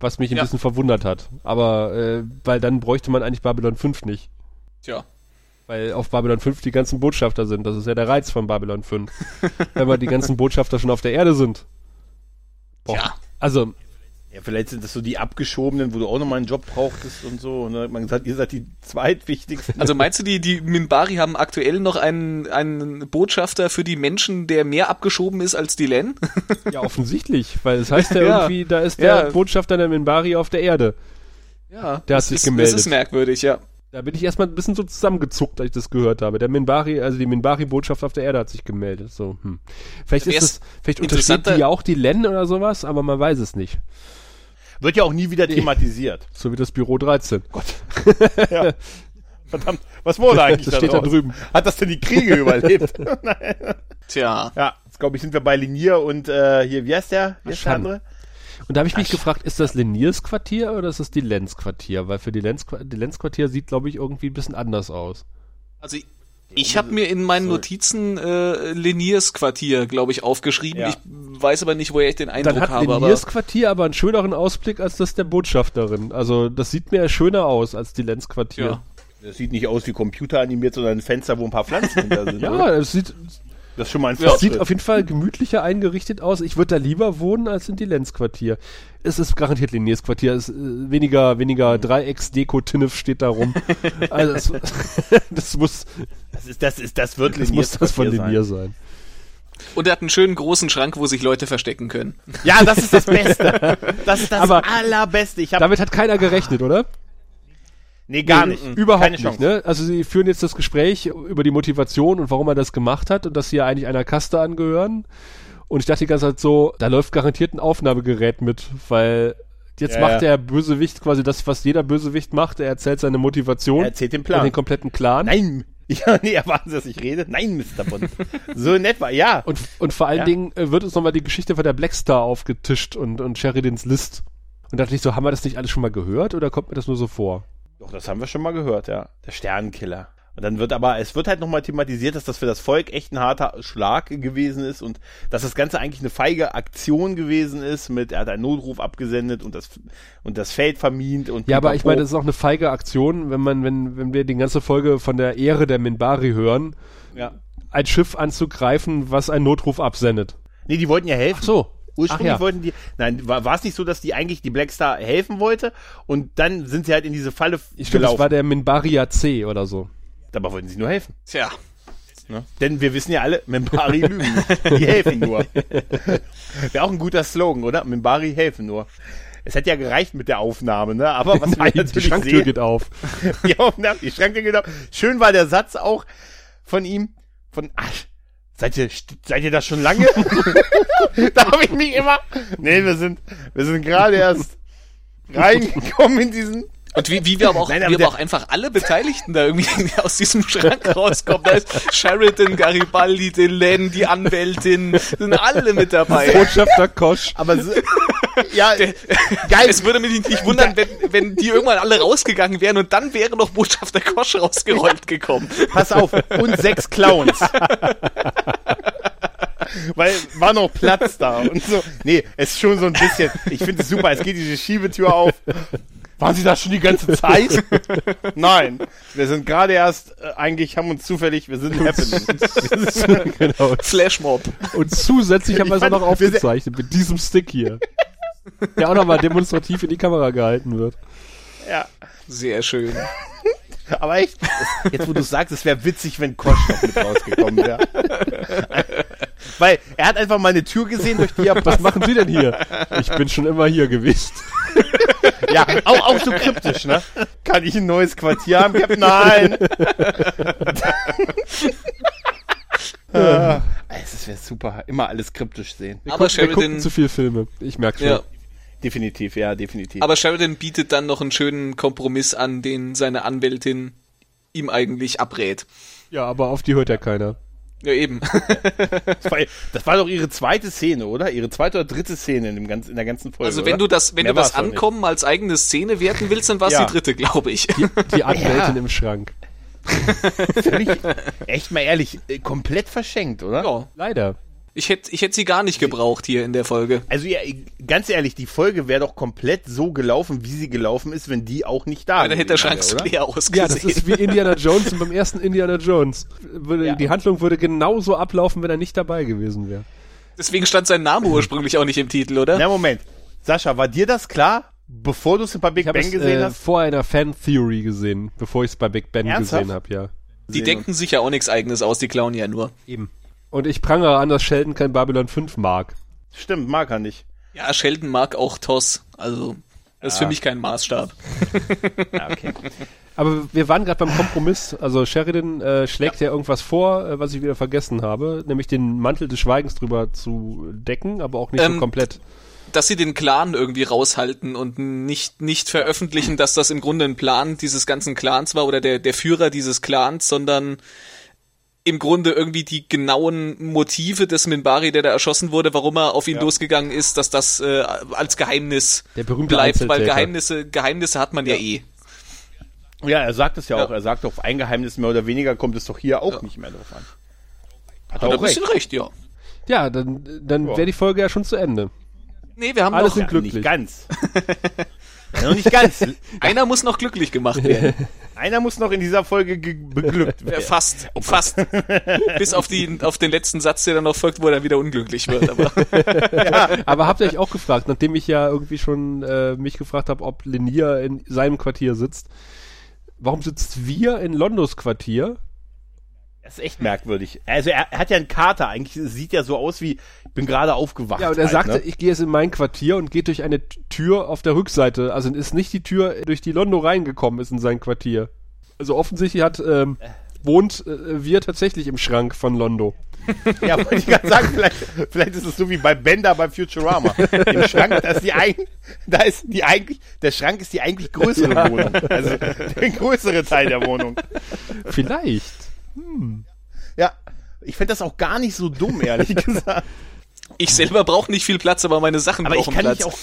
Was mich ein Ja. bisschen verwundert hat. Aber, äh, weil dann bräuchte man eigentlich Babylon 5 nicht. Tja. Weil auf Babylon 5 die ganzen Botschafter sind. Das ist ja der Reiz von Babylon 5. Wenn man die ganzen Botschafter schon auf der Erde sind. Boah. Tja. Also, Ja, vielleicht sind das so die Abgeschobenen, wo du auch nochmal einen Job brauchtest und so. Und dann hat man gesagt, ihr seid die zweitwichtigsten. Also meinst du, die, die Minbari haben aktuell noch einen, einen Botschafter für die Menschen, der mehr abgeschoben ist als die Len? ja, offensichtlich. Weil es heißt ja, Ja. irgendwie, da ist der Ja. Botschafter der Minbari auf der Erde. Ja. Der hat das sich ist, gemeldet. Das ist merkwürdig, ja. Da bin ich erstmal ein bisschen so zusammengezuckt, als ich das gehört habe. Der Minbari, also die Minbari-Botschaft auf der Erde hat sich gemeldet. So, hm. Vielleicht ist Wär's es, vielleicht untersteht interessanter- die ja auch die Len oder sowas, aber man weiß es nicht. Wird ja auch nie wieder thematisiert. So wie das Büro 13. Gott. Verdammt, was wurde eigentlich Das steht da drüben. Hat das denn die Kriege überlebt? Tja. ja, jetzt glaube ich, sind wir bei Linier und äh, hier, wie heißt der? Wie heißt der andere? Und da habe ich mich gefragt, ist das Leniers Quartier oder ist das die Lenz Quartier? Weil für die Lenz, die Lenz Quartier sieht, glaube ich, irgendwie ein bisschen anders aus. Also ich, habe mir in meinen Notizen äh, Leniers Quartier, glaube ich, aufgeschrieben. Ja. Ich weiß aber nicht, woher ich den Eindruck Dann hat habe. Aber Leniers Quartier aber einen schöneren Ausblick als das der Botschafterin. Also das sieht mir schöner aus als die Lenz Quartier. ja. Das sieht nicht aus wie Computer animiert, sondern ein Fenster, wo ein paar Pflanzen hinter sind. Ja, es sieht, Das ist schon mal ein es Fortschritt. sieht auf jeden Fall gemütlicher eingerichtet aus. Ich würde da lieber wohnen als in die Lenz Quartier. Es ist garantiert Leniers Quartier. Es, ist, äh, weniger weniger Dreiecks-Deko-Tinnef steht da rum. also das, das muss Das ist, das ist, das wird das Liniers muss das von Quartier sein. Lenier sein. Und er hat einen schönen großen Schrank, wo sich Leute verstecken können. Ja, das ist das Beste. Das ist das Aber- allerbeste. Ich habe Damit hat keiner gerechnet, oder? Nee gar Nee, nicht. Überhaupt Keine nicht. Ne? Also sie führen jetzt das Gespräch über die Motivation und warum er das gemacht hat und dass sie ja eigentlich einer Kaste angehören. Und ich dachte die ganze Zeit so, da läuft garantiert ein Aufnahmegerät mit, weil jetzt Ja, macht der Bösewicht quasi das, was jeder Bösewicht macht. Er erzählt seine Motivation Er erzählt den und Plan. den kompletten Clan. Nein. Ja, nee, erwarten Sie, dass ich rede? Nein, Mr. Bond. so in etwa, ja. Und, und vor allen Ja. Dingen äh, wird uns nochmal die Geschichte von der Blackstar aufgetischt und, und Sheridans List. Und da dachte ich so, haben wir das nicht alles schon mal gehört oder kommt mir das nur so vor? Doch, das haben wir schon mal gehört, ja. Der Sternenkiller. Und dann wird aber, es wird halt nochmal thematisiert, dass das für das Volk echt ein harter Schlag gewesen ist und dass das Ganze eigentlich eine feige Aktion gewesen ist mit, er hat einen Notruf abgesendet und das, und das Feld vermint und Ja, aber ich meine, das ist auch eine feige Aktion, wenn man, wenn, wenn wir die ganze Folge von der Ehre der Minbari hören, ja. ein Schiff anzugreifen, was einen Notruf absendet. Nee, die wollten ja helfen. Ach so. Ursprünglich ja. wollten die, nein, war, war es nicht so, dass die eigentlich die Blackstar helfen wollte und dann sind sie halt in diese Falle Stimmt, das gelaufen. war der Minbaria C oder so. Dabei wollten sie nur helfen. Tja. Ne? Denn wir wissen ja alle, Membari lügen. Die helfen nur. Wäre auch ein guter Slogan, oder? Membari helfen nur. Es hätte ja gereicht mit der Aufnahme, ne? Aber was Nein, wir die Schranktür sehen, geht auf. die Aufnahme, die Schranktür geht auf. Schön war der Satz auch von ihm, von, ach, seid ihr, seid ihr das schon lange? da habe ich mich immer, nee, wir sind, wir sind gerade erst reingekommen in diesen, Und wie, wie wir aber auch, Nein, wie aber aber der- auch einfach alle Beteiligten da irgendwie aus diesem Schrank rauskommen. Da ist Sheridan, Garibaldi, Delenn, die Anwältin, sind alle mit dabei. Botschafter Kosch. aber so, ja, geil. Es würde mich nicht wundern, wenn, wenn die irgendwann alle rausgegangen wären und dann wäre noch Botschafter Kosch rausgerollt gekommen. Pass auf, und sechs Clowns. Weil war noch Platz da und so. Nee, es ist schon so ein bisschen. Ich finde es super, es geht diese Schiebetür auf. Waren Sie da schon die ganze Zeit? Nein, wir sind gerade erst, äh, eigentlich haben uns zufällig, wir sind Happening. genau. Flashmob. Und zusätzlich haben wir es auch noch aufgezeichnet mit diesem Stick hier. Der auch nochmal demonstrativ in die Kamera gehalten wird. Ja, Sehr schön. aber echt, jetzt wo du sagst, es wäre witzig, wenn Kosch noch mit rausgekommen wäre. Weil er hat einfach mal eine Tür gesehen, durch die er Was passt. machen Sie denn hier? Ich bin schon immer hier gewesen. Ja, auch, auch so kryptisch, ne? Kann ich ein neues Quartier haben? Captain? Nein. äh, es wäre super. Immer alles kryptisch sehen. Wir Aber gucken, wir gucken zu viele Filme. Ich merke schon. Ja. Definitiv, ja, definitiv. Aber Sheridan bietet dann noch einen schönen Kompromiss an, den seine Anwältin ihm eigentlich abrät. Ja, aber auf die hört ja keiner. Ja, eben. das, war, das war doch ihre zweite Szene, oder? Ihre zweite oder dritte Szene in, dem ganzen, in der ganzen Folge. Also oder? wenn du das, wenn Mehr du das. Ankommen als eigene Szene werten willst, dann war es Ja. die dritte, glaube ich. Die Anwältin Ja. im Schrank. Völlig, echt mal ehrlich, äh, komplett verschenkt, oder? Ja. Leider. Ich hätte ich hätt sie gar nicht gebraucht hier in der Folge. Also ja, ganz ehrlich, die Folge wäre doch komplett so gelaufen, wie sie gelaufen ist, wenn die auch nicht da Ja, dann hätte der wäre, leer ausgesehen. Ja, das ist wie Indiana Jones und beim ersten Indiana Jones. Würde, Ja. Die Handlung würde genauso ablaufen, wenn er nicht dabei gewesen wäre. Deswegen stand sein Name ursprünglich auch nicht im Titel, oder? Na Moment, Sascha, war dir das klar, bevor du es bei Big Ich habe Bang es gesehen äh, hast? vor einer Fan-Theory gesehen, bevor ich es bei Big Ben Ernsthaft? gesehen habe, ja. Die Sehen denken sich ja auch nichts eigenes aus, die klauen ja nur. Eben. Und ich prangere an, dass Sheldon kein Babylon 5 mag. Stimmt, mag er nicht. Ja, Sheldon mag auch Toss. Also, das ist für mich kein Maßstab. Ja, okay. Aber wir waren gerade beim Kompromiss. Also Sheridan äh, schlägt ja. irgendwas vor, äh, was ich wieder vergessen habe, nämlich den Mantel des Schweigens drüber zu decken, aber auch nicht Ähm, so komplett. Dass sie den Clan irgendwie raushalten und nicht, nicht veröffentlichen, dass das im Grunde ein Plan dieses ganzen Clans war oder der, der Führer dieses Clans, sondern im Grunde irgendwie die genauen Motive des Minbari, der da erschossen wurde, warum er auf ihn losgegangen ist, dass das äh, als Geheimnis Der berühmte bleibt, weil. Geheimnisse, Geheimnisse hat man ja, eh. Ja, er sagt es ja, Ja. auch. Er sagt auf ein Geheimnis mehr oder weniger kommt es doch hier auch nicht mehr drauf an. Hat Hat er auch ein bisschen recht. recht, ja. Ja, dann, dann Ja. wäre die Folge ja schon zu Ende. Nee, wir haben Alles noch, sind Ja, glücklich. nicht ganz. ja, noch nicht ganz. einer muss noch glücklich gemacht werden. Einer muss noch in dieser Folge ge- beglückt Äh, werden. fast, fast. Bis auf, die, auf den letzten Satz, der dann noch folgt, wo er wieder unglücklich wird. Aber Aber habt ihr euch auch gefragt, nachdem ich ja irgendwie schon äh, mich gefragt habe, ob Linier in seinem Quartier sitzt, warum sitzt wir in Londos Quartier? Das ist echt merkwürdig. Also er, er hat ja einen Kater. Eigentlich sieht ja so aus wie, ich bin gerade aufgewacht. Ja, und er halt, sagte, ne? ich gehe jetzt in mein Quartier und geht durch eine Tür auf der Rückseite. Also ist nicht die Tür, durch die Londo reingekommen ist in sein Quartier. Also offensichtlich hat, ähm, wohnt äh, wir tatsächlich im Schrank von Londo. Ja, wollte ich gerade sagen, vielleicht, vielleicht ist es so wie bei Bender bei Futurama. Im Schrank, da ist die ein, da ist die eigentlich, der Schrank ist die eigentlich größere Wohnung. Also der größere Teil der Wohnung. Vielleicht. Ja, ich finde das auch gar nicht so dumm, ehrlich gesagt. ich selber brauche nicht viel Platz, aber meine Sachen Aber ich brauchen kann Platz. mich auch,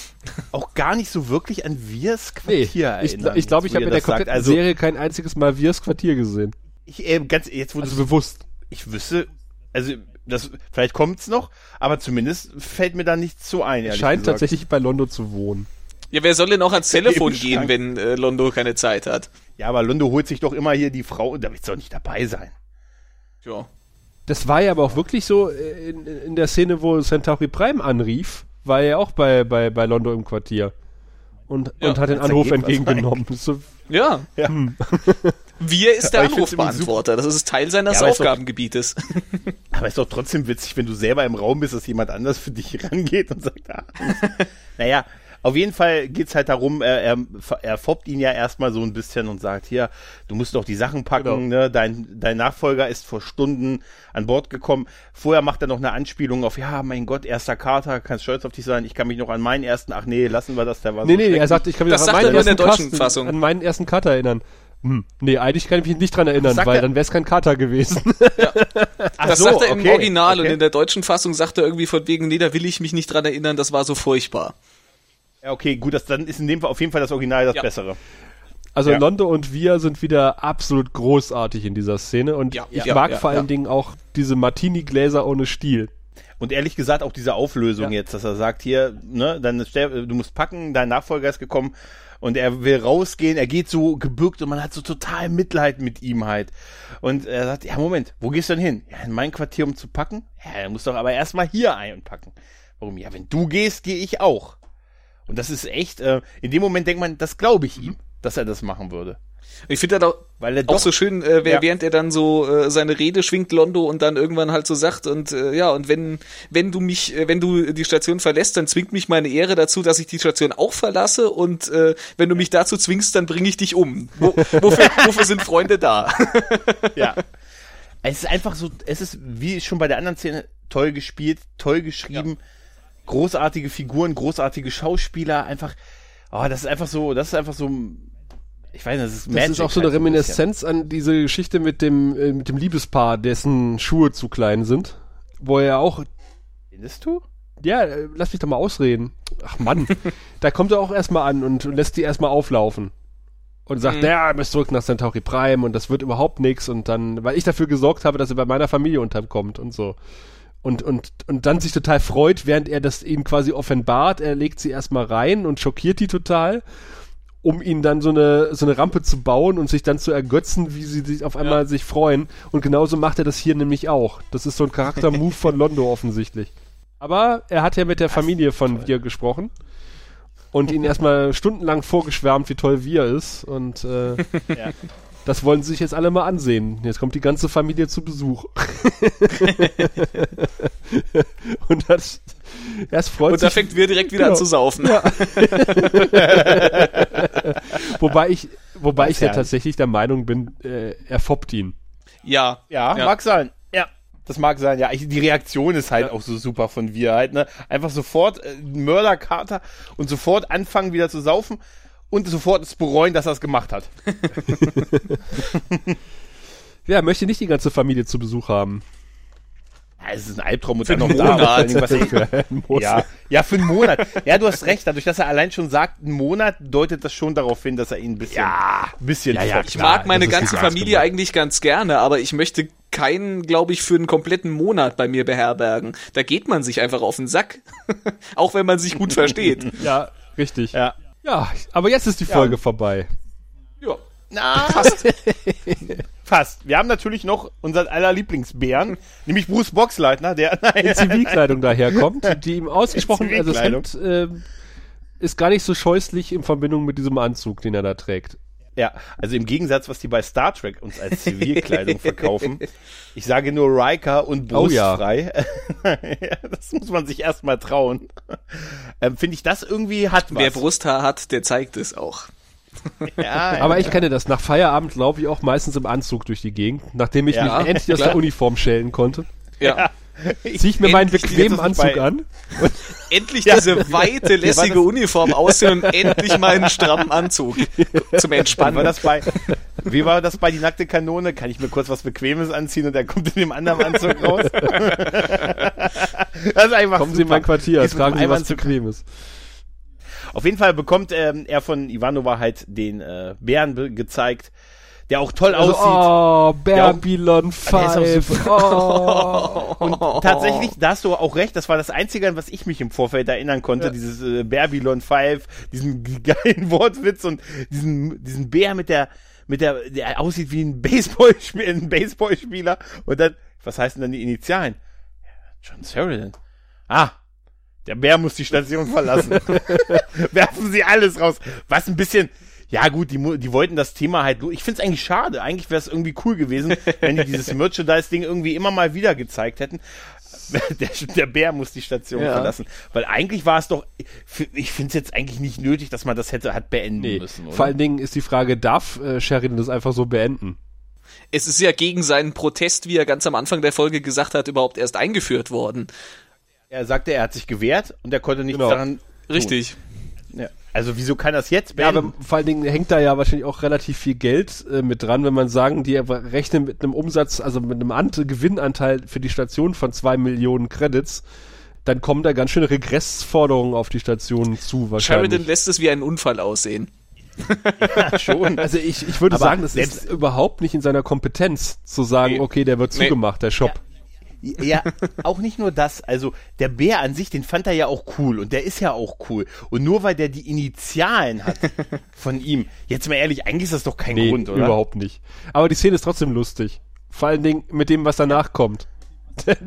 auch gar nicht so wirklich an Wirs Nee, Quartier ich erinnern. glaube, ich, glaub, ich habe in der kompletten Also, Serie kein einziges Mal Wirs Quartier gesehen. ich, äh, ganz, jetzt wo Also bewusst. ich wüsste, also, das, vielleicht kommt's noch, aber zumindest fällt mir da nichts zu ein, ehrlich Scheint gesagt. tatsächlich bei Londo zu wohnen. Ja, wer soll denn auch ans Telefon gehen, wenn äh, Londo keine Zeit hat? Ja, aber Londo holt sich doch immer hier die Frau, da willst du doch nicht dabei sein. Ja. Das war ja aber auch wirklich so äh, in, in der Szene, wo Centauri Prime anrief, war er ja auch bei, bei, bei Londo im Quartier. Und, Ja, und hat den Anruf entgegengenommen. So, Ja. Ja. Wir ist der Anrufbeantworter. Das ist Teil seines Ja, doch- Aufgabengebietes. Aber ist doch trotzdem witzig, wenn du selber im Raum bist, dass jemand anders für dich rangeht und sagt, ah. naja, auf jeden Fall geht's halt darum, er, er, er foppt ihn ja erstmal so ein bisschen und sagt, hier, du musst doch die Sachen packen, Genau. ne? dein, dein Nachfolger ist vor Stunden an Bord gekommen. Vorher macht er noch eine Anspielung auf, ja, mein Gott, erster Kater, kannst stolz auf dich sein, ich kann mich noch an meinen ersten, ach nee, lassen wir das, der war nee, so nee, er schrecklich. sagt, ich kann mich Das noch an meinen, er ersten der deutschen Kasten- Fassung. an meinen ersten Kater erinnern. Hm, nee, eigentlich kann ich mich nicht dran erinnern, sagt weil er? dann wäre es kein Kater gewesen. Ach Das so, sagt er im okay, Original und okay. in der deutschen Fassung sagt er irgendwie von wegen, nee, da will ich mich nicht dran erinnern, das war so furchtbar. Ja, okay, gut, das, dann ist in dem Fall auf jeden Fall das Original das Ja. Bessere. Also Ja. Londo und wir sind wieder absolut großartig in dieser Szene und Ja, ich ja, mag ja, vor allen ja. Dingen auch diese Martini-Gläser ohne Stiel. Und ehrlich gesagt auch diese Auflösung Ja. jetzt, dass er sagt, hier, ne, dann du musst packen, dein Nachfolger ist gekommen und er will rausgehen, er geht so gebückt und man hat so total Mitleid mit ihm halt. Und er sagt, ja Moment, wo gehst du denn hin? Ja, in mein Quartier, um zu packen? Ja, er muss doch aber erstmal hier einpacken. Warum? Ja, wenn du gehst, gehe ich auch. Und das ist echt, äh, in dem Moment denkt man, das glaube ich ihm, dass er das machen würde. Ich finde das auch, Weil er auch doch, so schön, äh, Ja. während er dann so äh, seine Rede schwingt, Londo, und dann irgendwann halt so sagt, und äh, ja, und wenn, wenn du mich, äh, wenn du die Station verlässt, dann zwingt mich meine Ehre dazu, dass ich die Station auch verlasse, und äh, wenn du mich dazu zwingst, dann bringe ich dich um. Wo, wofür, wofür sind Freunde da? ja. Es ist einfach so, es ist wie schon bei der anderen Szene toll gespielt, toll geschrieben, großartige Figuren, großartige Schauspieler, einfach, oh, das ist einfach so, das ist einfach so, ich weiß nicht, das ist Das Magic ist auch so eine halt Reminiszenz an diese Geschichte mit dem, äh, mit dem Liebespaar, dessen Schuhe zu klein sind. Wo er auch. Findest du? ja, äh, lass mich doch mal ausreden. Ach Mann, da kommt er auch erstmal an und lässt die erstmal auflaufen. Und sagt, Mhm. ja, er muss zurück nach Centauri Prime und das wird überhaupt nichts und dann, weil ich dafür gesorgt habe, dass er bei meiner Familie unterkommt und so. Und, und, und dann sich total freut, während er das ihm quasi offenbart. Er legt sie erstmal rein und schockiert die total, um ihnen dann so eine, so eine Rampe zu bauen und sich dann zu ergötzen, wie sie sich auf einmal sich freuen. Und genauso macht er das hier nämlich auch. Das ist so ein Charakter-Move von Londo offensichtlich. Aber er hat ja mit der Familie von Wir gesprochen und ihn erstmal stundenlang vorgeschwärmt, wie toll Wir ist. Und äh, Ja. Das wollen sie sich jetzt alle mal ansehen. Jetzt kommt die ganze Familie zu Besuch. und das, erst freut Und da sich, fängt wir direkt wieder Genau. an zu saufen. wobei ich, wobei ich ja ja. tatsächlich der Meinung bin, äh, er foppt ihn. Ja. Ja, Ja. mag sein. Ja. Das mag sein, ja. Ich, die Reaktion ist halt auch so super von wir halt, ne? Einfach sofort äh, Mörderkater und sofort anfangen wieder zu saufen und sofort es bereuen, dass er es gemacht hat. Ja, möchte nicht die ganze Familie zu Besuch haben. Ja, es ist ein Albtraum und Für dann noch da. Monat. Dingen, was Muss. ja, ja, für einen Monat. Ja, du hast recht. Dadurch, dass er allein schon sagt, einen Monat, deutet das schon darauf hin, dass er ihn ein bisschen, ja, ein bisschen Ja, ja. Ich mag meine ganze Familie gemacht. eigentlich ganz gerne, aber ich möchte keinen, glaube ich, für einen kompletten Monat bei mir beherbergen. Da geht man sich einfach auf den Sack. Auch wenn man sich gut versteht. Ja, richtig. Ja. Ja, aber jetzt ist die Folge vorbei. Ja. Na, fast. fast. Wir haben natürlich noch unseren aller Lieblingsbären, nämlich Bruce Boxleitner, der, in nein, Zivilkleidung daherkommt, die ihm ausgesprochen, In also das. Hemd ähm, ist gar nicht so scheußlich in Verbindung mit diesem Anzug, den er da trägt. Ja, also im Gegensatz, was die bei Star Trek uns als Zivilkleidung verkaufen. Ich sage nur Riker und Oh ja. brustfrei. ja, das muss man sich erstmal trauen. Ähm, Finde ich, das irgendwie hat was. Wer Brusthaar hat, der zeigt es auch. ja, Aber ich kenne das. Nach Feierabend laufe ich auch meistens im Anzug durch die Gegend, nachdem ich Ja, mich endlich aus der Uniform schälen konnte. Ja. Ziehe ich mir meinen Endlich bequemen jetzt Anzug an. Endlich Ja. diese weite, lässige Uniform aussehen und endlich meinen strammen Anzug zum Wie Entspannen. war das bei, wie war das bei die nackte Kanone? Kann ich mir kurz was Bequemes anziehen und er kommt in dem anderen Anzug raus? das ist einfach Kommen Sie in super. mein Quartier, mit tragen Sie was Bequemes. Auf jeden Fall bekommt ähm, er von Ivanova halt den äh, Bären gezeigt, der auch toll Also, aussieht. oh, Babylon ist auch 5. Oh. Und tatsächlich, da hast du auch recht, das war das Einzige, an was ich mich im Vorfeld erinnern konnte, Ja. dieses äh, Babylon 5, diesen geilen Wortwitz und diesen, diesen Bär mit der, mit der, der aussieht wie ein Baseballspieler, ein Baseballspieler und dann, was heißen dann die Initialen? John Sheridan. Ah, der Bär muss die Station verlassen. Werfen sie alles raus. Was ein bisschen, ja gut, die, die wollten das Thema halt, ich find's eigentlich schade. Eigentlich wäre es irgendwie cool gewesen, wenn die dieses Merchandise-Ding irgendwie immer mal wieder gezeigt hätten. Der, der Bär muss die Station Ja. verlassen. Weil eigentlich war es doch, ich finde es jetzt eigentlich nicht nötig, dass man das hätte, hat beenden Nee, müssen. Oder? vor allen Dingen ist die Frage, darf äh, Sheridan das einfach so beenden? Es ist ja gegen seinen Protest, wie er ganz am Anfang der Folge gesagt hat, überhaupt erst eingeführt worden. er sagte, er hat sich gewehrt und er konnte nichts Genau. daran tun. Ja. Also wieso kann das jetzt Ja, beenden? aber vor allen Dingen hängt da ja wahrscheinlich auch relativ viel Geld äh, mit dran, wenn man sagen, die rechnen mit einem Umsatz, also mit einem Ant Gewinnanteil für die Station von zwei Millionen Credits, dann kommen da ganz schöne Regressforderungen auf die Station zu wahrscheinlich. Sheridan lässt es wie einen Unfall aussehen. schon. also ich, ich würde Aber sagen, das ist überhaupt nicht in seiner Kompetenz zu sagen, Nee. okay, der wird Nee. zugemacht, der Shop. Ja, auch nicht nur das. Also der Bär an sich, den fand er ja auch cool und der ist ja auch cool. Und nur weil der die Initialen hat von ihm, jetzt mal ehrlich, eigentlich ist das doch kein Nee, Grund, oder? überhaupt nicht. Aber die Szene ist trotzdem lustig. Vor allen Dingen mit dem, was danach kommt. denn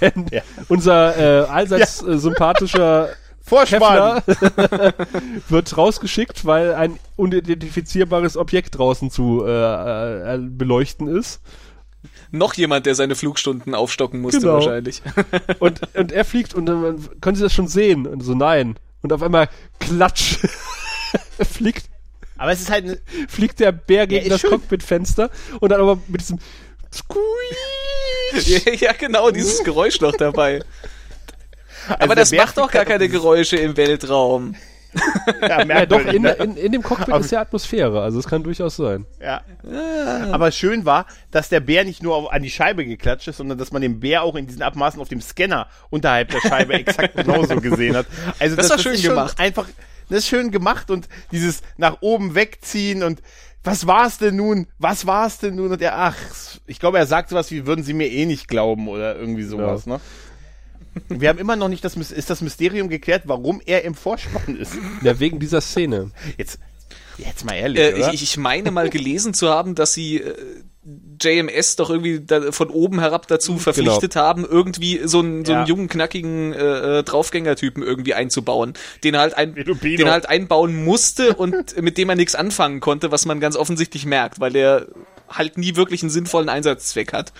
denn Ja. unser äh, allseits äh, sympathischer Vorspann! Wird rausgeschickt, weil ein unidentifizierbares Objekt draußen zu äh, äh, beleuchten ist. Noch jemand, der seine Flugstunden aufstocken musste Genau. wahrscheinlich. Und, und er fliegt und dann können Sie das schon sehen? Und so, nein. Und auf einmal klatsch. fliegt, Aber es ist halt, ne, fliegt der Bär gegen ist das schön. Cockpitfenster und dann aber mit diesem Squeak ja, ja, genau, dieses Geräusch noch dabei. Also Aber das Bär macht doch gar keine Geräusche im Weltraum. Ja, Ja, doch, in, ne? in, in dem Cockpit Aber- ist ja Atmosphäre, also es kann durchaus sein. Ja. Aber schön war, dass der Bär nicht nur auf, an die Scheibe geklatscht ist, sondern dass man den Bär auch in diesen Abmaßen auf dem Scanner unterhalb der Scheibe exakt genauso gesehen hat. Also Das war schön ist schon gemacht. Einfach, das ist schön gemacht und dieses nach oben wegziehen und was war's denn nun? Was war's denn nun? Und er, ach, ich glaube, er sagt sowas wie, würden Sie mir eh nicht glauben oder irgendwie sowas, ne? Wir haben immer noch nicht das, ist das Mysterium geklärt, warum er im Vorspann ist. Ja, wegen dieser Szene. Jetzt, jetzt mal ehrlich, Äh, oder? ich, ich meine mal gelesen zu haben, dass sie äh, JMS doch irgendwie da, von oben herab dazu verpflichtet haben, irgendwie so einen, so einen Ja. jungen, knackigen äh, äh, Draufgängertypen irgendwie einzubauen, den er halt, ein, den er halt einbauen musste und mit dem er nichts anfangen konnte, was man ganz offensichtlich merkt, weil er halt nie wirklich einen sinnvollen Einsatzzweck hat.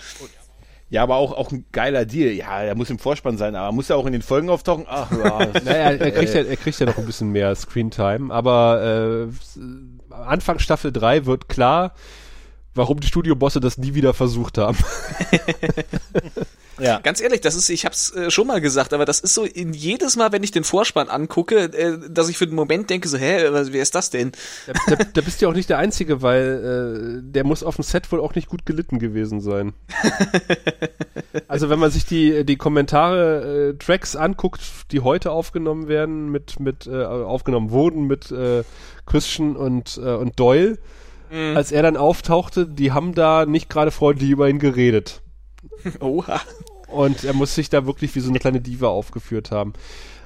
Ja, aber auch, auch ein geiler Deal. Ja, er muss im Vorspann sein, aber muss er auch in den Folgen auftauchen? Ach, ja. Naja, er kriegt, ja, er kriegt ja noch ein bisschen mehr Screentime, aber äh, Anfang Staffel 3 wird klar, warum die Studiobosse das nie wieder versucht haben. ja. Ganz ehrlich, das ist, ich hab's äh, schon mal gesagt, aber das ist so in jedes Mal, wenn ich den Vorspann angucke, äh, dass ich für den Moment denke so, hä, wer ist das denn? Da, da, da bist du ja auch nicht der Einzige, weil äh, der muss auf dem Set wohl auch nicht gut gelitten gewesen sein. also wenn man sich die, die Kommentare, äh, Tracks anguckt, die heute aufgenommen werden, mit, mit äh, aufgenommen wurden mit äh, Christian und, äh, und Doyle, als er dann auftauchte, die haben da nicht gerade freundlich über ihn geredet. Oha. Und er muss sich da wirklich wie so eine kleine Diva aufgeführt haben.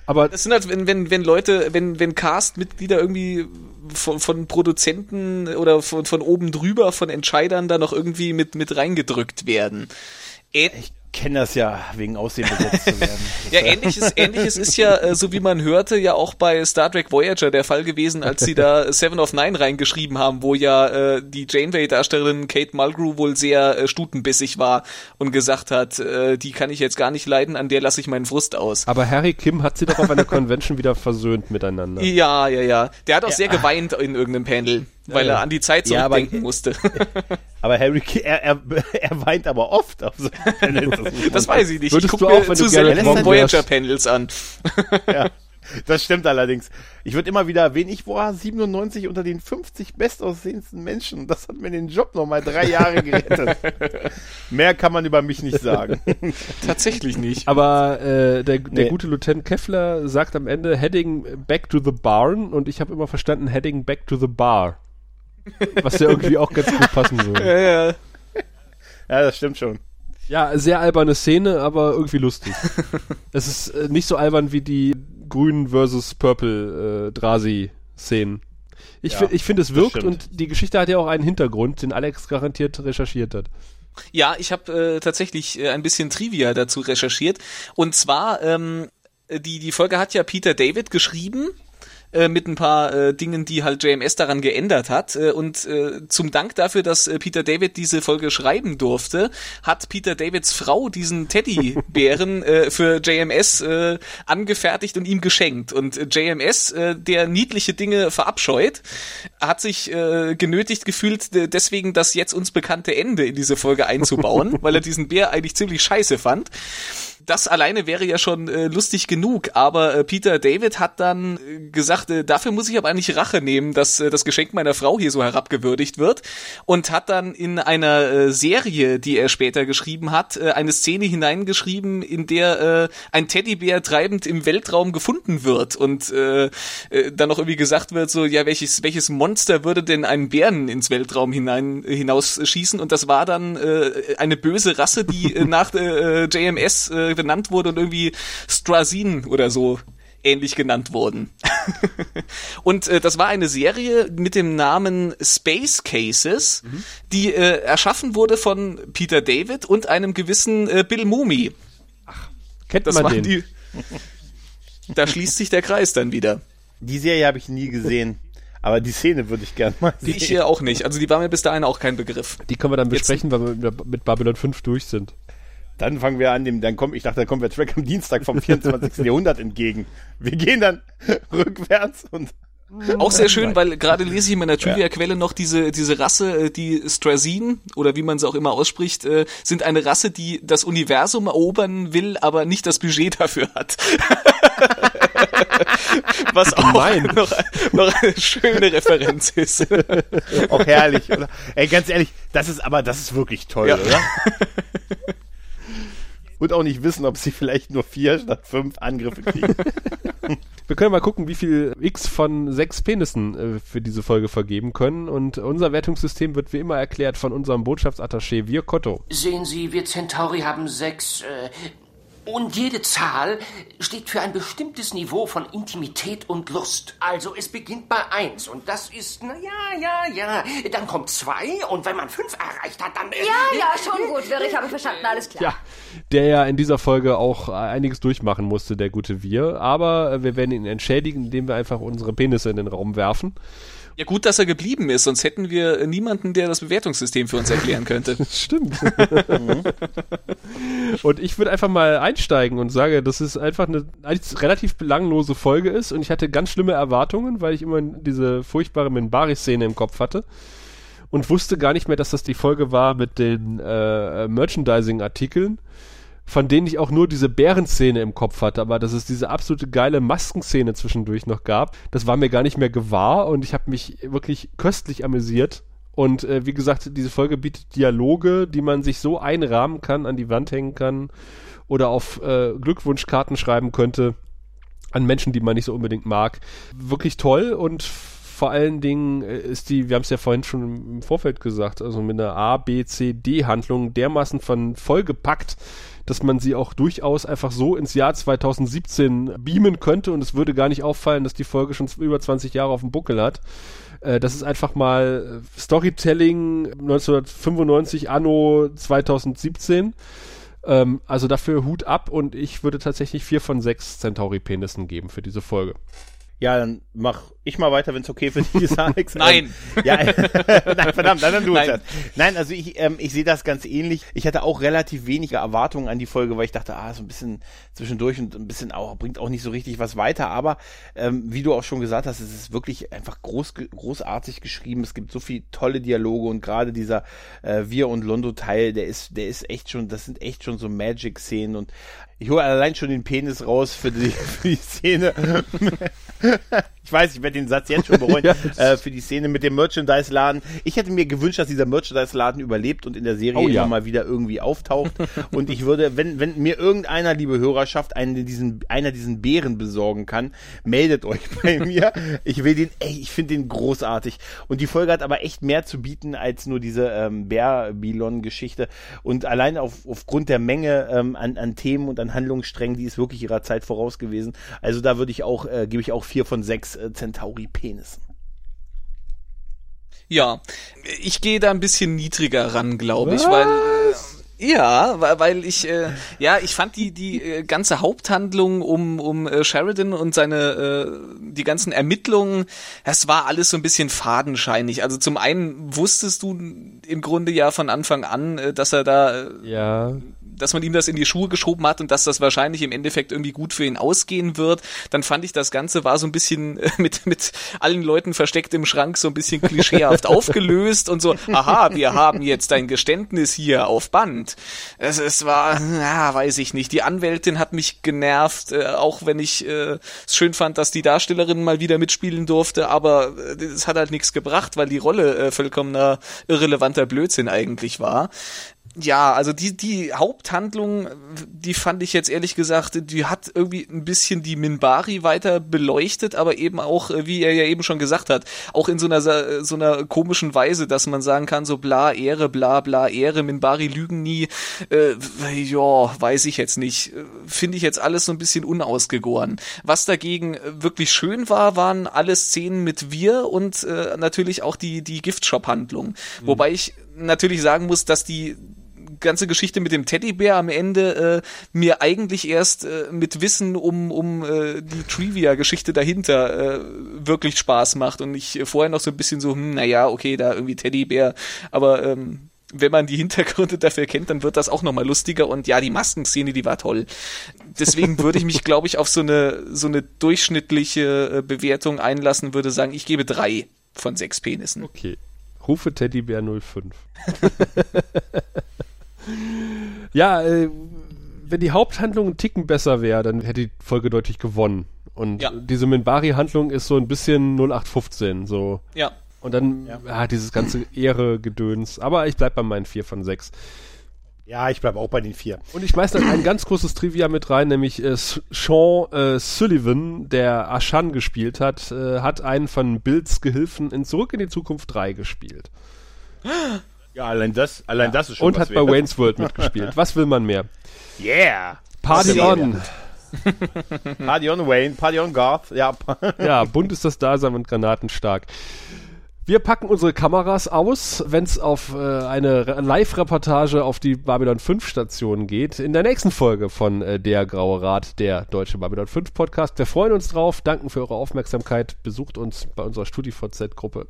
Aber Das sind halt, wenn, wenn, wenn Leute, wenn, wenn Cast-Mitglieder irgendwie von, von Produzenten oder von, von oben drüber, von Entscheidern da noch irgendwie mit, mit reingedrückt werden. Ä kenne das ja, wegen Aussehen besetzt zu werden. ja, ähnliches, ähnliches ist ja, äh, so wie man hörte, ja auch bei Star Trek Voyager der Fall gewesen, als sie da Seven of Nine reingeschrieben haben, wo ja äh, die Janeway-Darstellerin Kate Mulgrew wohl sehr äh, stutenbissig war und gesagt hat, äh, die kann ich jetzt gar nicht leiden, an der lasse ich meinen Frust aus. Aber Harry Kim hat sie doch auf einer Convention wieder versöhnt miteinander. Ja, ja, ja. Der hat auch sehr geweint in irgendeinem Panel, weil er an die Zeit Ja, aber- zurückdenken musste. Aber Harry, er, er, er weint aber oft auf so Panels. Das weiß ich nicht. Würdest ich gucke auch, mir wenn zu selten? Voyager-Panels an. Ja, das stimmt allerdings. Ich würde immer wieder erwähnen, ich war 97 unter den 50 bestaussehendsten Menschen und das hat mir den Job nochmal drei Jahre gerettet. Mehr kann man über mich nicht sagen. Tatsächlich nicht. Aber äh, der, der Nee. gute Lieutenant Keffler sagt am Ende Heading back to the barn und ich habe immer verstanden Heading back to the bar. Was ja irgendwie auch ganz gut passen würde. Ja, ja. Ja, das stimmt schon. Ja, sehr alberne Szene, aber irgendwie lustig. es ist äh, nicht so albern wie die grün versus purple äh, Drasi-Szenen. Ich, Ja, ich finde, es wirkt und die Geschichte hat ja auch einen Hintergrund, den Alex garantiert recherchiert hat. Ja, ich habe äh, tatsächlich äh, ein bisschen Trivia dazu recherchiert. Und zwar, ähm, die, die Folge hat ja Peter David geschrieben. Äh, Mit ein paar äh, Dingen, die halt JMS daran geändert hat. Äh, und äh, zum Dank dafür, dass äh, Peter David diese Folge schreiben durfte, hat Peter Davids Frau diesen Teddybären äh, für JMS äh, angefertigt und ihm geschenkt. Und äh, JMS, äh, der niedliche Dinge verabscheut, hat sich äh, genötigt gefühlt, äh, deswegen das jetzt uns bekannte Ende in diese Folge einzubauen, weil er diesen Bär eigentlich ziemlich scheiße fand. Das alleine wäre ja schon äh, lustig genug, aber äh, Peter David hat dann äh, gesagt, äh, dafür muss ich aber eigentlich Rache nehmen, dass äh, das Geschenk meiner Frau hier so herabgewürdigt wird. Und hat dann in einer äh, Serie, die er später geschrieben hat, äh, eine Szene hineingeschrieben, in der äh, ein Teddybär treibend im Weltraum gefunden wird. Und äh, äh, dann noch irgendwie gesagt wird, so ja welches welches Monster würde denn einen Bären ins Weltraum hinein äh, hinausschießen? Und das war dann äh, eine böse Rasse, die äh, nach äh, JMS äh, benannt wurde und irgendwie Strazin oder so ähnlich genannt wurden. und äh, das war eine Serie mit dem Namen Space Cases, die äh, erschaffen wurde von Peter David und einem gewissen äh, Bill Mumi. Kennt Das man waren den? die. Da schließt sich der Kreis dann wieder. Die Serie habe ich nie gesehen. Aber die Szene würde ich gerne mal Die sehen. ich hier auch nicht. Also die war mir bis dahin auch kein Begriff. Die können wir dann Jetzt- besprechen, weil wir mit- mit Babylon 5 durch sind. Dann fangen wir an, dem, dann kommt, ich dachte, dann kommt der Track am Dienstag vom 24. Jahrhundert entgegen. Wir gehen dann rückwärts und Auch sehr schön, weil gerade lese ich in meiner Trivia-Quelle noch diese, diese Rasse, äh, die Strazin, oder wie man sie auch immer ausspricht, äh, sind eine Rasse, die das Universum erobern will, aber nicht das Budget dafür hat. Was auch noch, noch eine schöne Referenz ist. Auch herrlich, oder? Ey, ganz ehrlich, das ist aber, das ist wirklich toll, ja. oder? Und auch nicht wissen, ob sie vielleicht nur vier statt fünf Angriffe kriegen. Wir können mal gucken, wie viel X von sechs Penissen äh, für diese Folge vergeben können. Und unser Wertungssystem wird wie immer erklärt von unserem Botschaftsattaché Virkotto. Sehen Sie, wir Centauri haben sechs äh, und jede Zahl steht für ein bestimmtes Niveau von Intimität und Lust. Also es beginnt bei eins und das ist, na ja, ja, ja. Dann kommt zwei und wenn man fünf erreicht hat, dann... Äh, ja, ja, schon gut, Wirr, ich habe verstanden, alles klar. Ja, der ja in dieser Folge auch einiges durchmachen musste, der gute Wir. Aber wir werden ihn entschädigen, indem wir einfach unsere Penisse in den Raum werfen. Ja, gut, dass er geblieben ist, sonst hätten wir niemanden, der das Bewertungssystem für uns erklären könnte. Stimmt. und ich würde einfach mal einsteigen und sage, dass es einfach eine relativ belanglose Folge ist und ich hatte ganz schlimme Erwartungen, weil ich immer diese furchtbare Minbari-Szene im Kopf hatte und wusste gar nicht mehr, dass das die Folge war mit den äh, Merchandising-Artikeln von denen ich auch nur diese Bärenszene im Kopf hatte, aber dass es diese absolute geile Maskenszene zwischendurch noch gab, das war mir gar nicht mehr gewahr und ich habe mich wirklich köstlich amüsiert. Und äh, wie gesagt, diese Folge bietet Dialoge, die man sich so einrahmen kann, an die Wand hängen kann oder auf äh, Glückwunschkarten schreiben könnte an Menschen, die man nicht so unbedingt mag. Wirklich toll und vor allen Dingen äh, ist die, wir haben es ja vorhin schon im Vorfeld gesagt, also mit einer A, B, C, D-Handlung dermaßen von vollgepackt, dass man sie auch durchaus einfach so ins Jahr 2017 beamen könnte und es würde gar nicht auffallen, dass die Folge schon über 20 Jahre auf dem Buckel hat. Äh, das ist einfach mal äh, Storytelling 1995 anno 2017. Ähm, also dafür Hut ab und ich würde tatsächlich vier von sechs Centauri-Penissen geben für diese Folge. Ja, dann mach ich mal weiter, wenn es okay für dich ist, Alex. nein. Ähm, ja, nein, verdammt, dann, dann du nein. Nein, also ich, ähm, ich sehe das ganz ähnlich. Ich hatte auch relativ wenige Erwartungen an die Folge, weil ich dachte, ah, so ein bisschen zwischendurch und ein bisschen auch, bringt auch nicht so richtig was weiter. Aber ähm, wie du auch schon gesagt hast, es ist wirklich einfach groß, großartig geschrieben. Es gibt so viele tolle Dialoge und gerade dieser äh, Wir und Londo Teil, der ist, der ist echt schon, das sind echt schon so Magic-Szenen und ich hole allein schon den Penis raus für die, für die Szene. Ich weiß, ich werde den Satz jetzt schon bereuen, ja. äh, für die Szene mit dem Merchandise-Laden. Ich hätte mir gewünscht, dass dieser Merchandise-Laden überlebt und in der Serie oh, ja. immer mal wieder irgendwie auftaucht. und ich würde, wenn, wenn mir irgendeiner, liebe Hörerschaft, einen diesen, einer diesen Bären besorgen kann, meldet euch bei mir. Ich will den, ey, ich finde den großartig. Und die Folge hat aber echt mehr zu bieten als nur diese ähm, Bär-Bilon-Geschichte. Und allein auf, aufgrund der Menge ähm, an, an Themen und an Handlungssträngen, die ist wirklich ihrer Zeit voraus gewesen. Also da würde ich auch, äh, gebe ich auch vier von sechs äh, Centauri-Penissen. Ja, ich gehe da ein bisschen niedriger ran, glaube ich, weil ja, weil ich äh, ja, ich fand die die äh, ganze Haupthandlung um um äh, Sheridan und seine äh, die ganzen Ermittlungen, das war alles so ein bisschen fadenscheinig. Also zum einen wusstest du im Grunde ja von Anfang an, äh, dass er da äh, ja dass man ihm das in die Schuhe geschoben hat und dass das wahrscheinlich im Endeffekt irgendwie gut für ihn ausgehen wird, dann fand ich das Ganze war so ein bisschen äh, mit, mit allen Leuten versteckt im Schrank so ein bisschen klischeehaft aufgelöst und so, aha, wir haben jetzt ein Geständnis hier auf Band. Es, es war, ja, weiß ich nicht. Die Anwältin hat mich genervt, äh, auch wenn ich äh, es schön fand, dass die Darstellerin mal wieder mitspielen durfte, aber es äh, hat halt nichts gebracht, weil die Rolle äh, vollkommener irrelevanter Blödsinn eigentlich war ja, also die, die Haupthandlung, die fand ich jetzt ehrlich gesagt, die hat irgendwie ein bisschen die Minbari weiter beleuchtet, aber eben auch, wie er ja eben schon gesagt hat, auch in so einer, so einer komischen Weise, dass man sagen kann, so bla, Ehre, bla, bla, Ehre, Minbari lügen nie, äh, ja, weiß ich jetzt nicht. Finde ich jetzt alles so ein bisschen unausgegoren. Was dagegen wirklich schön war, waren alle Szenen mit wir und äh, natürlich auch die, die Giftshop-Handlung. Mhm. Wobei ich natürlich sagen muss, dass die ganze Geschichte mit dem Teddybär am Ende äh, mir eigentlich erst äh, mit Wissen um, um äh, die Trivia-Geschichte dahinter äh, wirklich Spaß macht und ich äh, vorher noch so ein bisschen so, hm, naja, okay, da irgendwie Teddybär, aber ähm, wenn man die Hintergründe dafür kennt, dann wird das auch nochmal lustiger. Und ja, die Maskenszene, die war toll. Deswegen würde ich mich, glaube ich, auf so eine, so eine durchschnittliche äh, Bewertung einlassen, würde sagen, ich gebe drei von sechs Penissen. Okay. Rufe Teddybär 05. ja, äh, wenn die Haupthandlung einen Ticken besser wäre, dann hätte die Folge deutlich gewonnen. Und Ja. diese Minbari-Handlung ist so ein bisschen 0815, so. Ja. Und dann, ja, dieses ganze Ehre-Gedöns. Aber ich bleib bei meinen vier von sechs. Ja, ich bleib auch bei den vier. Und ich schmeiß dann ein ganz großes Trivia mit rein, nämlich äh, Sean äh, Sullivan, der Ashan gespielt hat, äh, hat einen von Bills Gehilfen in Zurück in die Zukunft 3 gespielt. Ja, allein das, allein das ist schon Und hat bei wert. Wayne's World mitgespielt. Was will man mehr? Yeah! Party on! Party on Wayne, Party on Garth, ja. Ja, bunt ist das Dasein und granatenstark. Wir packen unsere Kameras aus, wenn es auf äh, eine Re- Live-Reportage auf die Babylon 5 Station geht. In der nächsten Folge von äh, Der Graue Rat, der deutsche Babylon 5 Podcast. Wir freuen uns drauf, danken für eure Aufmerksamkeit. Besucht uns bei unserer StudiVZ-Gruppe.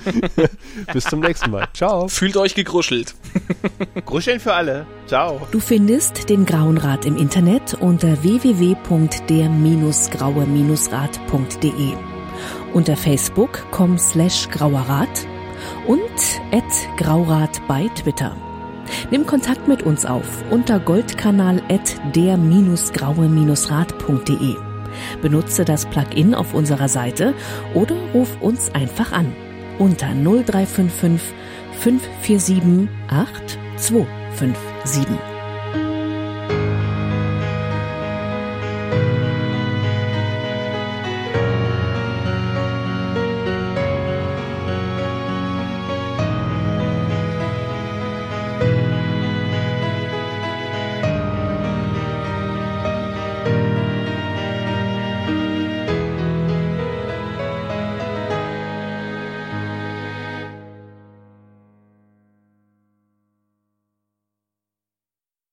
Bis zum nächsten Mal. Ciao. Fühlt euch gegruschelt. Gruscheln für alle. Ciao. Du findest den Grauen Rat im Internet unter www.der-graue-rat.de, unter facebook.com slash grauerrat und at graurat bei Twitter. Nimm Kontakt mit uns auf unter goldkanal at der-graue-rat.de. Benutze das Plugin auf unserer Seite oder ruf uns einfach an unter 0355 547 8257.